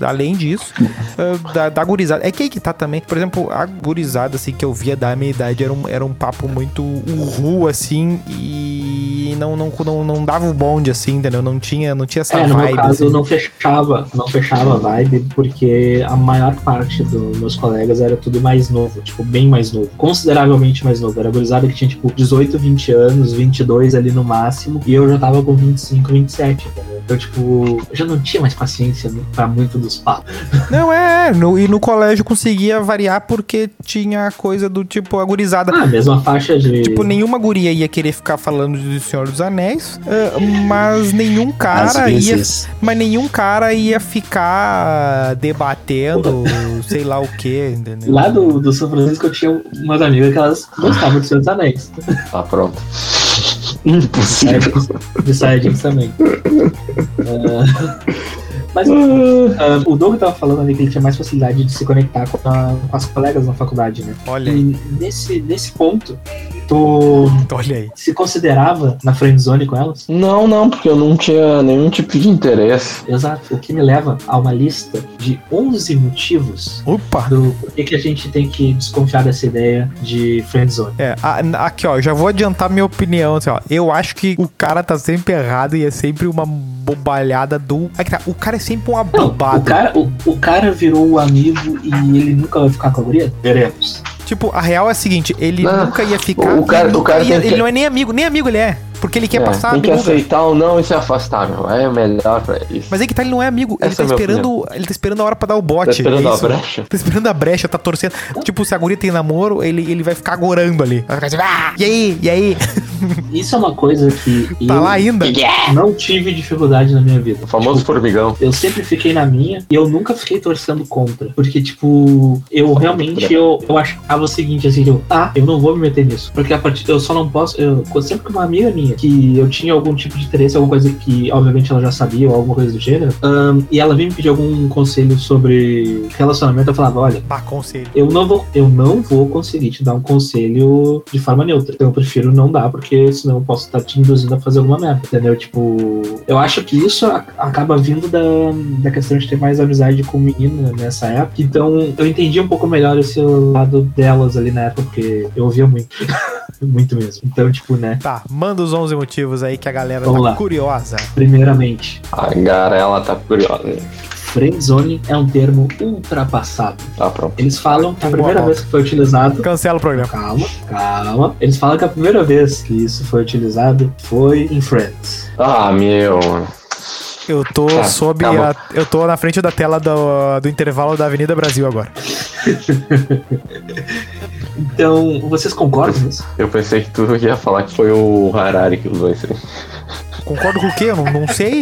além disso, ah, da, da gurizada. É que aí que tá também, por exemplo, a gurizada, assim, que eu via da minha idade era um, era um papo muito urru, assim, e não, não, não, não dava o bonde, assim, entendeu? Não tinha, não tinha essa É, no meu vibe. caso assim. não fechava, não fechava a vibe, porque a maior parte dos meus colegas era tudo mais novo, tipo, bem mais novo, consideravelmente mais novo. Era gurizada que tinha, tipo, 18, 20 anos, 22 ali no máximo, e eu já tava com 25, 27, entendeu? Então, tipo, eu já não tinha mais paciência pra muito dos papos. Não, é, no- e no colégio conseguia variar porque tinha coisa do tipo agorizada. Ah, mesma faixa de. Tipo, nenhuma guria ia querer ficar falando do Senhor dos Anéis, ah, mas nenhum cara ia. Mas nenhum cara ia ficar debatendo, <laughs> sei lá o que, entendeu? Lá do, do São Francisco eu tinha umas amigas que elas gostavam de Senhor dos Anéis. Tá pronto. Impossível. De Saiyajins também. Ah, mas ah, o Doug tava falando ali que ele tinha mais facilidade de se conectar com, a- com as colegas na faculdade, né? Olha aí, E nesse, nesse ponto, tu olha aí. se considerava na friendzone com elas? Não, não, porque eu não tinha nenhum tipo de interesse. Exato. O que me leva a uma lista de 11 motivos Opa! do porquê que a gente tem que desconfiar dessa ideia de friendzone. É, a- aqui ó, eu já vou adiantar minha opinião, assim, ó. Eu acho que o cara tá sempre errado e é sempre uma bobalhada do. Aqui tá, o cara é sempre um Não, o abobado. cara, o, o cara virou o amigo e ele nunca vai ficar com a guria? Veremos. Tipo, a real é a seguinte, ele Não, nunca ia ficar. o cara- ele o cara ia- tem que- Ele não é nem amigo, nem amigo ele é. Porque ele quer É, passar tem que amigo. aceitar ou não e se afastar, meu. É o melhor pra isso. Mas aí que tá, ele não é amigo. ele Essa tá é esperando. Ele tá esperando a hora pra dar o bote. Tá esperando é a brecha? Tá esperando a brecha, tá torcendo. Tipo, se a guria tem namoro, ele, ele vai ficar agorando ali. Vai ficar assim, ah, e aí? E aí? <laughs> Isso é uma coisa que <laughs> Tá eu lá ainda? <laughs> não tive dificuldade na minha vida. O famoso formigão. Eu sempre fiquei na minha e eu nunca fiquei torcendo contra. Porque, tipo, eu realmente eu, eu achava o seguinte, assim, eu, ah, eu não vou me meter nisso. Porque a partir eu só não posso. Eu, sempre que uma amiga minha que eu tinha algum tipo de interesse, alguma coisa que, obviamente, ela já sabia, ou alguma coisa do gênero, ahn, e ela vinha me pedir algum conselho sobre relacionamento, eu falava, olha. Pá, conselho. Eu não, vou, eu não vou conseguir te dar um conselho de forma neutra. Então eu prefiro não dar, porque senão eu posso estar te induzindo a fazer alguma merda. Entendeu? Tipo, eu acho que isso acaba vindo da, da questão de ter mais amizade com menina nessa época. Então eu entendi um pouco melhor esse lado delas ali na época, porque eu ouvia muito. <laughs> muito mesmo. Então, tipo, né? Tá, manda os 11 motivos aí que a galera Vamos tá lá. curiosa. Primeiramente, A garela tá curiosa. friendzone é um termo ultrapassado. Tá pronto. Eles falam que a Boa primeira vez que foi utilizado Cancela o programa. Calma, calma. Eles falam que a primeira vez que isso foi utilizado foi em Friends. Ah, meu. Eu tô Tá, sob calma. a, Eu tô na frente da tela do, do intervalo da Avenida Brasil agora. <laughs> Então, vocês concordam nisso? Eu pensei que tu ia falar que foi o Harari que usou isso aí. Concordo com o quê? Eu não, não sei.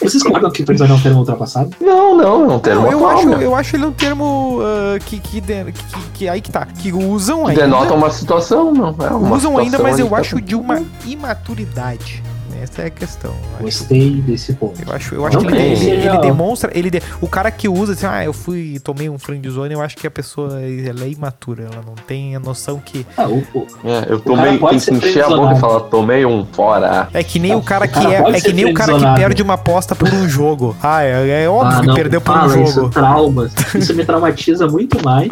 Vocês concordam que Friendzone é um termo ultrapassado? Não, não, é um termo Não, eu, atual, acho, eu acho ele um termo ah, que, que, de- que, que- Aí que tá. Que usam ainda. Denota uma situação, não. É uma usam ainda, situação mas eu tá? acho de uma imaturidade. Essa é a questão. Acho, Gostei desse ponto. eu acho, eu acho Não que ele, ele- ele demonstra. Ele de- o cara que usa assim, ah, eu fui, tomei um friendzone, eu acho que a pessoa ela é imatura. Ela não tem a noção que. Ah, o, o- É, eu tomei, tem que encher a boca e falar, tomei um fora. É que nem o cara que cara é. É que nem o cara que perde uma aposta por um jogo. Ah, é, é óbvio ah, que perdeu por fala um Isso, jogo. traumas. Isso me <laughs> traumatiza muito mais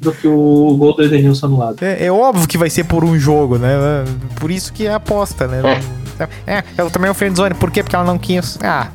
do que o gol do Edenilson anulado. É, é óbvio que vai ser por um jogo, né? Por isso que é aposta, né? É, eu tomei o friendzone. Por quê? Porque ela não quis. Ah.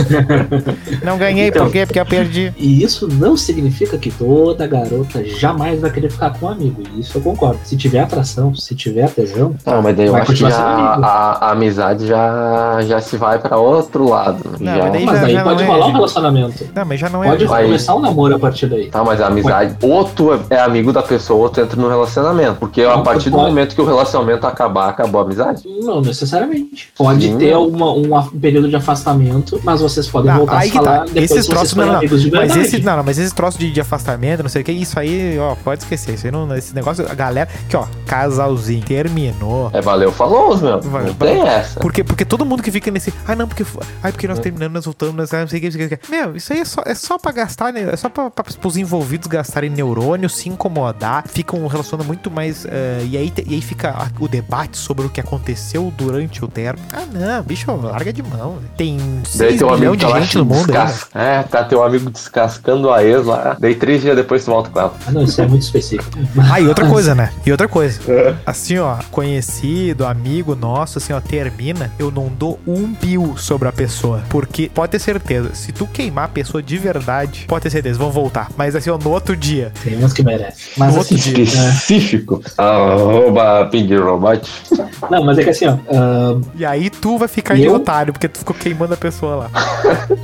<laughs> não ganhei, Então. por quê? Porque eu perdi. E isso não significa que toda garota jamais vai querer ficar com um amigo. Isso eu concordo. Se tiver atração, se tiver tesão, Não, mas daí eu Vai acho que continuar já, a, a amizade já, já se vai pra outro lado. Não, já... mas daí mas já- daí já pode não é, rolar um gente. relacionamento. Não, mas já não é. Pode Vai. começar um namoro a partir daí. Tá, mas a amizade, ou tu é- é amigo da pessoa, ou tu entra no relacionamento. Porque a Não, partir do pode. momento que o relacionamento acabar, acabou a amizade. Não necessariamente. Pode Sim. ter uma, um período de afastamento, mas vocês podem Não, voltar a aí se que falar tá. depois Esses troços vocês não, não. amigos de Mas verdade. esse, não, não, mas esses troços de, de afastamento, não sei o que, isso aí, ó, pode esquecer. Isso aí não, esse negócio, a galera, que ó, casalzinho, terminou. É valeu, falou, meu. Vai, não tem essa. Porque, porque todo mundo que fica nesse. Ah, não, porque. Ai, porque nós terminamos, nós voltamos, nós não sei o que, não sei o que. Meu, isso aí é só, é só pra gastar, né? É só pra, pra, os envolvidos gastarem neurônio, se incomodar, ficam relacionando muito mais. eh, e, aí, e aí fica a- o debate sobre o que aconteceu durante o término. Ah, não, bicho, larga de mão. Tem Daí 6 teu amigo milhões de tá gente no mundo aí. né? É, tá teu amigo descascando a ex lá. Daí três dias depois tu volta com ela. Ah, não, isso é muito específico. Ah, e outra coisa, né? E outra coisa. Assim, ó, conhecido, amigo nosso, assim, ó, termina, eu não dou um pio sobre a pessoa. Porque, pode ter certeza, se tu queimar a pessoa de verdade, pode ter certeza, vão voltar. Mas assim, ó, no outro dia. Tem uns que merecem. Mas No outro assim, dia. é, Específico. Arroba Ping Robot. Não, mas é que assim, ó, ah, E aí tu vai ficar de eu? otário, porque tu ficou queimando a pessoa lá.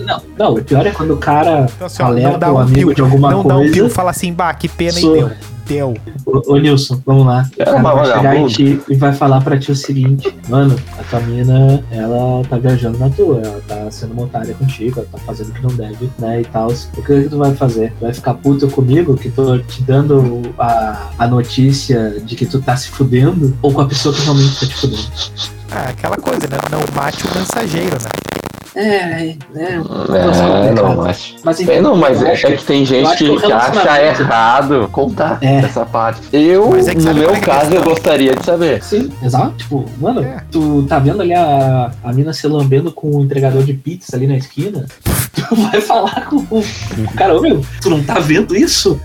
não, não, o pior é quando o cara Então, assim, alerta não dá o um amigo pio, de alguma não dá um coisa. pio, fala assim, bah, que pena Sou- e deu. Deu. Ô, ô, Nilson, vamos lá. O É cara uma vai chegar em vagabunda. ti e vai falar pra ti o seguinte: Mano, a tua mina, ela tá viajando na tua, ela tá sendo otária contigo, ela tá fazendo o que não deve, né? E tal. O que, que tu vai fazer? Tu vai ficar puto comigo que tô te dando a, a notícia de que tu tá se fudendo? Ou com a pessoa que realmente tá te fudendo? Ah, aquela coisa, né? Não mate o mensageiro, né? É, é. É, não, acho. Mas É, não, mas é, acho é que tem gente que que, que acha errado contar É. essa parte. Eu, Mas é que no meu é que é caso, eu gostaria de saber. Sim, exato. Tipo, mano, É. tu tá vendo ali a, a mina se lambendo com o entregador de pizza ali na esquina? <laughs> Tu vai falar com o o cara, ô meu, tu não tá vendo isso?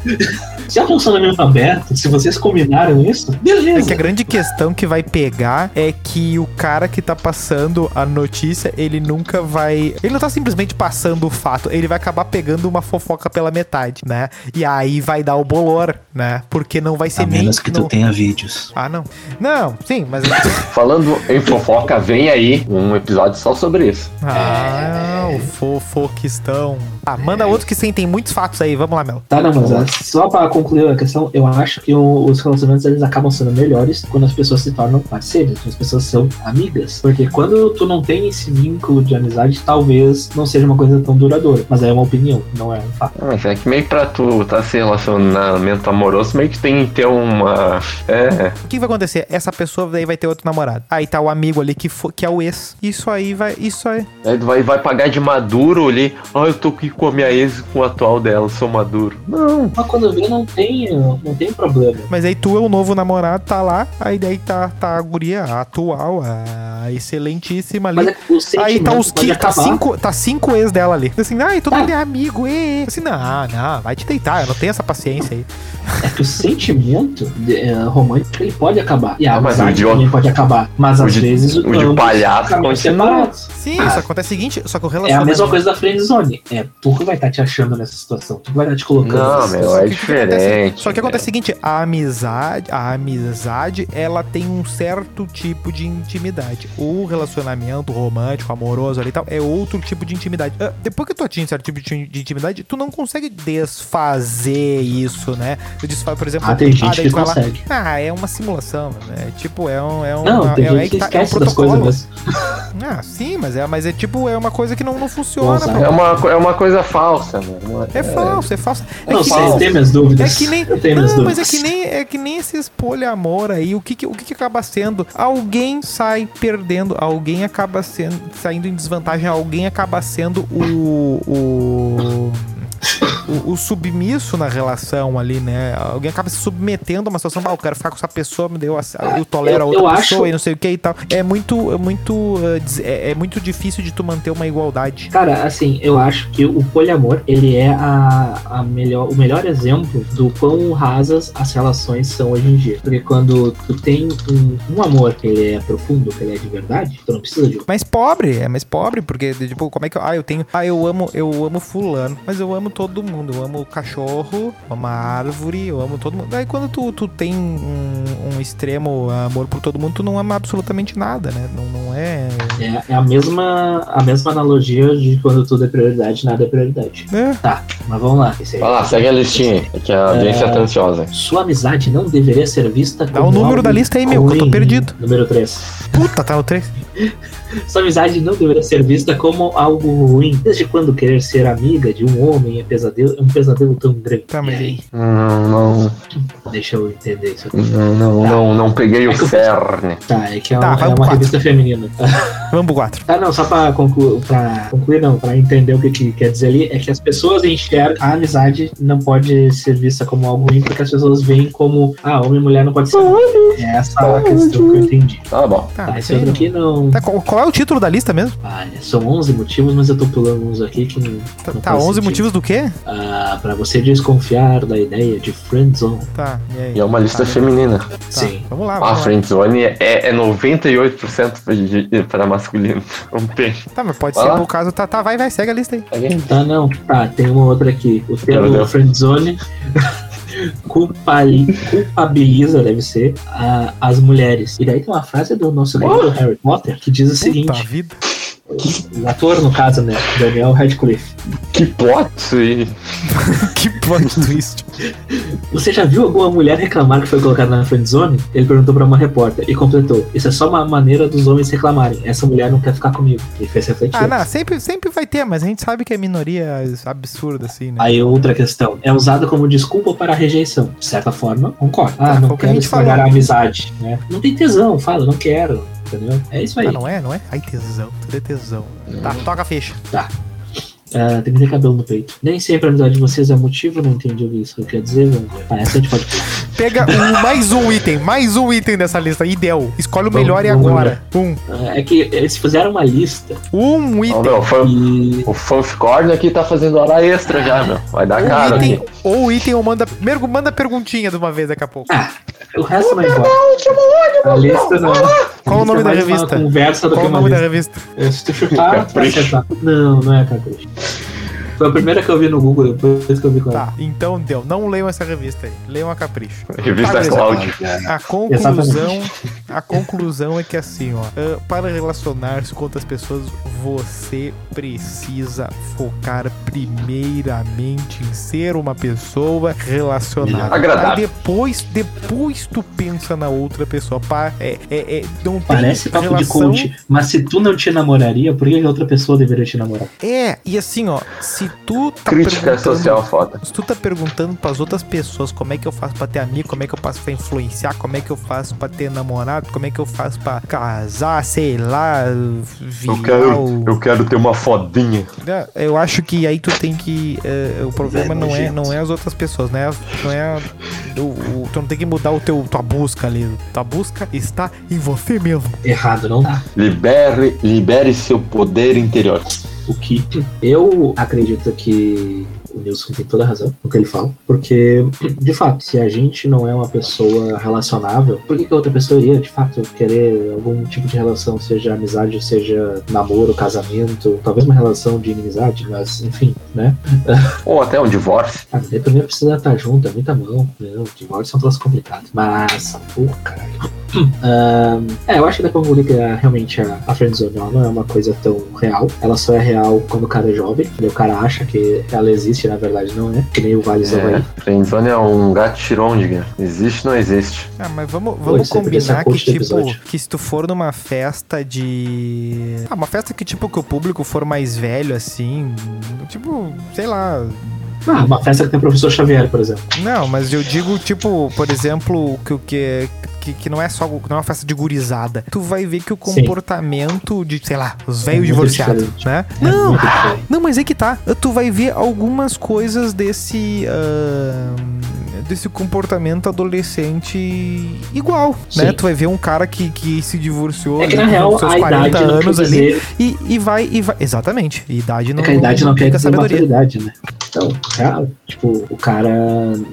Se é um relacionamento aberto, se vocês combinaram isso, É beleza. que a grande questão que vai pegar é que o cara que tá passando a notícia, ele nunca vai. Ele não tá simplesmente passando o fato, ele vai acabar pegando uma fofoca pela metade, né? E aí vai dar o bolor, né? Porque não vai ser A nem. menos que tu não- tenha vídeos. Ah, não. Não, sim, mas. <laughs> Falando em fofoca, vem aí um episódio só sobre isso. ah, o fofoquistão. Ah, manda outro que sim, tem muitos fatos aí. Vamos lá, Mel. Tá, não, mas é, só pra concluir a questão, eu acho que o- os relacionamentos eles acabam sendo melhores quando as pessoas se tornam parceiras, quando as pessoas são amigas. Porque quando tu não tem esse vínculo de amizade, talvez não seja uma coisa tão duradoura. Mas é uma opinião, não é um fato. Ah, Mas é que meio pra tu tá se relacionamento amoroso, meio que tem que ter uma. É. O que vai acontecer? Essa pessoa daí vai ter outro namorado. Aí tá o amigo ali que, fo- que é o ex. Isso aí vai. Isso aí. Vai, vai pagar de maduro ali. Ah, eu tô aqui com a minha ex com o atual dela, sou maduro. Não. Mas quando vê, não tem, não tem problema. Mas aí tu é o novo namorado, tá lá. Aí daí tá, tá a guria a atual, a excelentíssima ali. Mas é que o sentimento Aí tá os que, tá cinco, tá cinco ex dela ali. Assim, ai, todo Tá. mundo é amigo, e Assim, não, não, vai te deitar, eu não tenho essa paciência aí. É que o sentimento de- é, romântico ele pode acabar. E a Ah, mas o amizade de- também pode acabar. Mas o às de- vezes o de palhaço continua. separados. Sim, Ah. só acontece o seguinte, só que o É relacionamento... a mesma coisa da friendzone. É tu que vai estar te achando nessa situação. Tu que vai estar te colocando Não, meu, situação. é diferente. Só que acontece o seguinte, a amizade, a amizade, ela tem um certo tipo de intimidade. O relacionamento romântico, amoroso ali e tal, é outro tipo de intimidade. Ah, depois que tu atinge certo tipo de de intimidade, tu não consegue desfazer isso, né? Tu desfaz, por exemplo, Ah, tem gente daí que lá, consegue. Ah, é uma simulação, né? Tipo, é um... É um Não, tem é, gente é que tá- é um esquece das coisas protocolo. mesmo. Ah, sim, mas é, mas é tipo, é uma coisa que não, não funciona, Nossa, pô. É uma, é uma coisa falsa, né? Uma- É falso, é falso. É Não eu tenho minhas dúvidas. é que nem. Eu tenho minhas Não, mas é que nem, é que nem esses poliamor aí. O que, que- o que, que acaba sendo? Alguém sai perdendo, alguém acaba sendo saindo em desvantagem, alguém acaba sendo o. o o, o submisso na relação ali, né? Alguém acaba se submetendo a uma situação, ah, eu quero ficar com essa pessoa, me deu, eu tolero a Eu- outra eu pessoa acho- e não sei o que e tal. É muito, é muito, des- é, é muito difícil de tu manter uma igualdade. Cara, assim, eu acho que o poliamor, ele é a, a melhor, o melhor exemplo do quão rasas as relações são hoje em dia. Porque quando tu tem um, um amor que ele é profundo, que ele é de verdade, tu não precisa de mais pobre, é mais pobre, porque, tipo, como é que eu. Ah, eu tenho. Ah, eu amo, eu amo fulano, mas eu amo todo mundo. Eu amo o cachorro, eu amo a árvore, eu amo todo mundo. Daí quando tu, tu tem um, um extremo amor por todo mundo, tu não ama absolutamente nada, né? Não, não é. É, é a, mesma, a mesma analogia de quando tudo é prioridade, nada é prioridade. É. Tá, mas vamos lá. Aí. Vai lá, segue a listinha, é que a audiência tá ansiosa. Sua amizade não deveria ser vista Dá como o número da lista aí, meu, que eu tô perdido. Número 3. Puta, tá no 3. <laughs> Sua amizade não deveria ser vista como algo ruim. Desde quando querer ser amiga de um homem é, pesadelo, é um pesadelo tão grande? Tá, E aí. Não, não, Deixa eu entender isso aqui. não, não, não, não peguei o cerne. Tá, é que é, Tá, uma- vai é uma quatro. revista feminina. Vamos pro 4. Tá, não, só pra concluir, pra concluir não, pra entender o que, que quer dizer ali, é que as pessoas enxergam a amizade não pode ser vista como algo ruim, porque as pessoas veem como, ah, homem e mulher não pode ser. É essa a questão que eu entendi. Tá bom. Tá, Tá, esse outro aqui não. Tá, qual, qual é o título da lista mesmo? Ah, são 11 motivos, mas eu tô pulando uns aqui que não. Tá, não tá faz 11 sentido. motivos do quê? Ah, pra você desconfiar da ideia de friendzone. Tá, e aí? E é uma lista Tá, feminina. tá, Sim. Vamos lá, A vamos lá. friendzone é, é 98% de- para masculino. <laughs> Não tem. Tá, mas pode Vai ser lá. por causa. Tá, tá, vai, vai, segue a lista aí. Tá, não. Tá, tem uma outra aqui. O termo friendzone. Culpabiliza, deve ser, a- as mulheres. E daí tem uma frase do nosso livro do Harry Potter que diz o Puta seguinte: vida. O ator, no caso, né? Daniel Radcliffe. Que plot aí. <laughs> que plot twist. Você já viu alguma mulher reclamar que foi colocada na friendzone? Ele perguntou pra uma repórter e completou: Isso é só uma maneira dos homens reclamarem. Essa mulher não quer ficar comigo. E fez refletir. Ah, não, sempre, sempre vai ter, mas a gente sabe que é minoria absurda, assim, né? Aí outra questão, é usada como desculpa para a rejeição. De certa forma, concordo. Ah, Ah, não que quero estragar a amizade, né? Não tem tesão, fala, não quero, entendeu? É isso aí. Ah, não é? Não é? Ai, tesão. Tudo é tesão. Tá, toca a ficha. Ah, tem que ter cabelo no peito. Nem sempre a amizade de vocês é motivo, não entendi o que isso quer dizer, velho. Ah, essa a gente pode Pega um- mais um item, mais um item dessa lista. Deu. Escolhe o Vamos- melhor e vamos agora. Um. Ah, É que eles fizeram uma lista Um item. meu, o fan- e. o aqui tá fazendo hora extra já, meu. Vai dar Um aqui. item, ou o item ou manda, primeiro manda perguntinha de uma vez daqui a pouco. Ah, o resto não importa. A lista não. Qual o nome é da revista? Conversa do Qual que o nome da revista? Se tu chutar, tu <laughs> vai Capricho. acertar. Não, não é Capricho. Foi a primeira que eu vi no Google, depois que eu vi com ela. Tá, então deu. Não leiam essa revista aí. Leiam a Capricho. Revista Ah. Cláudio. A conclusão, a conclusão é que assim, ó, ah, para relacionar-se com outras pessoas, você precisa focar primeiramente em ser uma pessoa relacionada. Agradável. Aí depois, depois tu pensa na outra pessoa. Pa- é, é, é, não tem Parece papo de relação. coach, mas se tu não te namoraria, por que que outra pessoa deveria te namorar? É, e assim, ó, se tu tá Crítica perguntando- social foda. Se tu tá perguntando pras outras pessoas como é que eu faço pra ter amigo, como é que eu faço pra influenciar, como é que eu faço pra ter namorado, como é que eu faço pra casar, sei lá, virar Eu quero, o- eu quero ter uma fodinha. É, Eu acho que aí tu tem que. é, o problema É não é, não é as outras pessoas, né? Não é. O, o- tu não tem que mudar o teu, tua busca ali. Tua busca está em você mesmo. Errado, não dá. Libere, libere seu poder interior. O que eu acredito que o Nilson tem toda a razão no que ele fala, porque, de fato, se a gente não é uma pessoa relacionável, por que, que a outra pessoa iria, de fato, querer algum tipo de relação, seja amizade, seja namoro, casamento, talvez uma relação de inimizade, mas, enfim, né? <laughs> Ou até um divórcio. Ah, daí primeiro precisa estar junto, é muita mão, né? O divórcio é um troço complicado. Mas, pô, caralho. É, eu acho que dá pra que a- realmente a, a friendzone ela não é uma coisa tão real. Ela só é real quando o cara é jovem. E o cara acha que ela existe, na verdade não é. Que nem o Vale É, friendzone é um gato chirôndiga. Existe, não existe. Ah, mas vamos, vamos ser a combinar que, tipo, que se tu for numa festa de. Ah, uma festa que, tipo, que o público for mais velho, assim. Tipo, sei lá. Ah, uma festa que tem o professor Xavier, por exemplo. Não, mas eu digo, tipo, por exemplo, que o que. Que, que não é só não é uma festa de gurizada. Tu vai ver que o Sim. comportamento de, sei lá, os velhos muito divorciados, né? É Não, não, mas é que tá. Tu vai ver algumas coisas desse. ah, desse comportamento adolescente igual, né? Sim. Tu vai ver um cara que, que se divorciou É que na ali com real seus a idade não quer anos ali e, e vai e vai. Exatamente. Idade não é que a idade não quer implica dizer maturidade, né? Então, real, tipo, o cara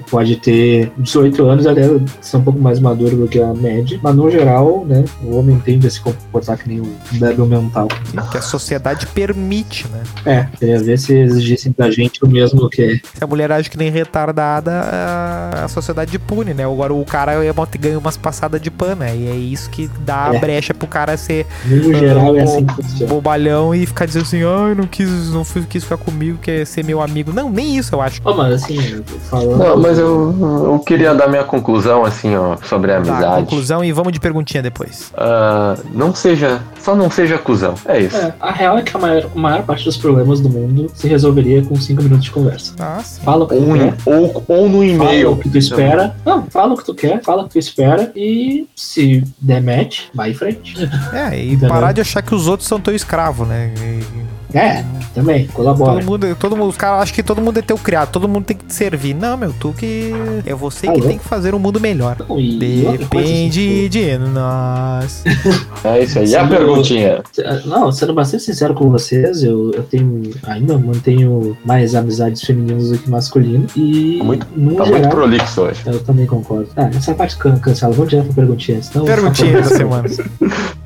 pode ter 18 anos, até ser um pouco mais maduro do que a média, mas no geral, né, o homem tende a se comportar que nem um débil mental. Que a sociedade permite, né? É, queria ver se exigissem da gente o mesmo que. Se a mulher age que nem retardada, a, a sociedade pune, né? Agora o cara ganha umas passadas de pano, né? E é isso que dá a É. brecha pro cara ser No geral é Ah, assim que bobalhão e ficar dizendo assim, ai, não quis, não quis ficar comigo, quer ser meu amigo. Não, nem isso eu acho. Ô, mas assim, falando. Não, mas eu, eu queria dar minha conclusão, assim, ó, sobre a Tá, amizade. conclusão e vamos de perguntinha depois. Ah, não seja. Só não seja cuzão. É isso. É, a real é que a maior, a maior parte dos problemas do mundo se resolveria com 5 minutos de conversa. Ah, sim. Fala o que tu Ou, quer, ou, ou no fala e-mail. o que tu espera. Não, fala o que tu quer, fala o que tu espera e se der match, vai em frente. É, e Entendeu? parar de achar que os outros são teu escravo, né? E- É, também, colabora. Todo mundo, todo mundo, os caras acham que todo mundo é teu criado, todo mundo tem que te servir. Não, meu, tu que. É você Tá que louco. tem que fazer um mundo melhor. Não, Depende assim, de nós. <laughs> É isso aí. E a Sendo- perguntinha? Não, sendo bastante sincero com vocês, eu, eu tenho ainda mantenho mais amizades femininas do que masculinas. E Muito- no Tá muito geral, prolixo hoje. eu também concordo. Ah, essa parte can- cancela. Vamos direto pra perguntinha. Senão Perguntinha da <laughs> falando- <laughs>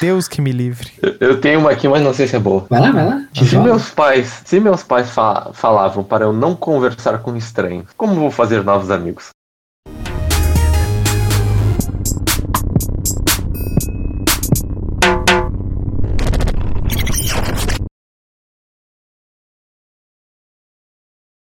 Deus que me livre. Eu- Eu tenho uma aqui, mas não sei se é boa. Vai lá, vai lá. Se meus pais, se meus pais fa- falavam para eu não conversar com estranhos, como vou fazer novos amigos?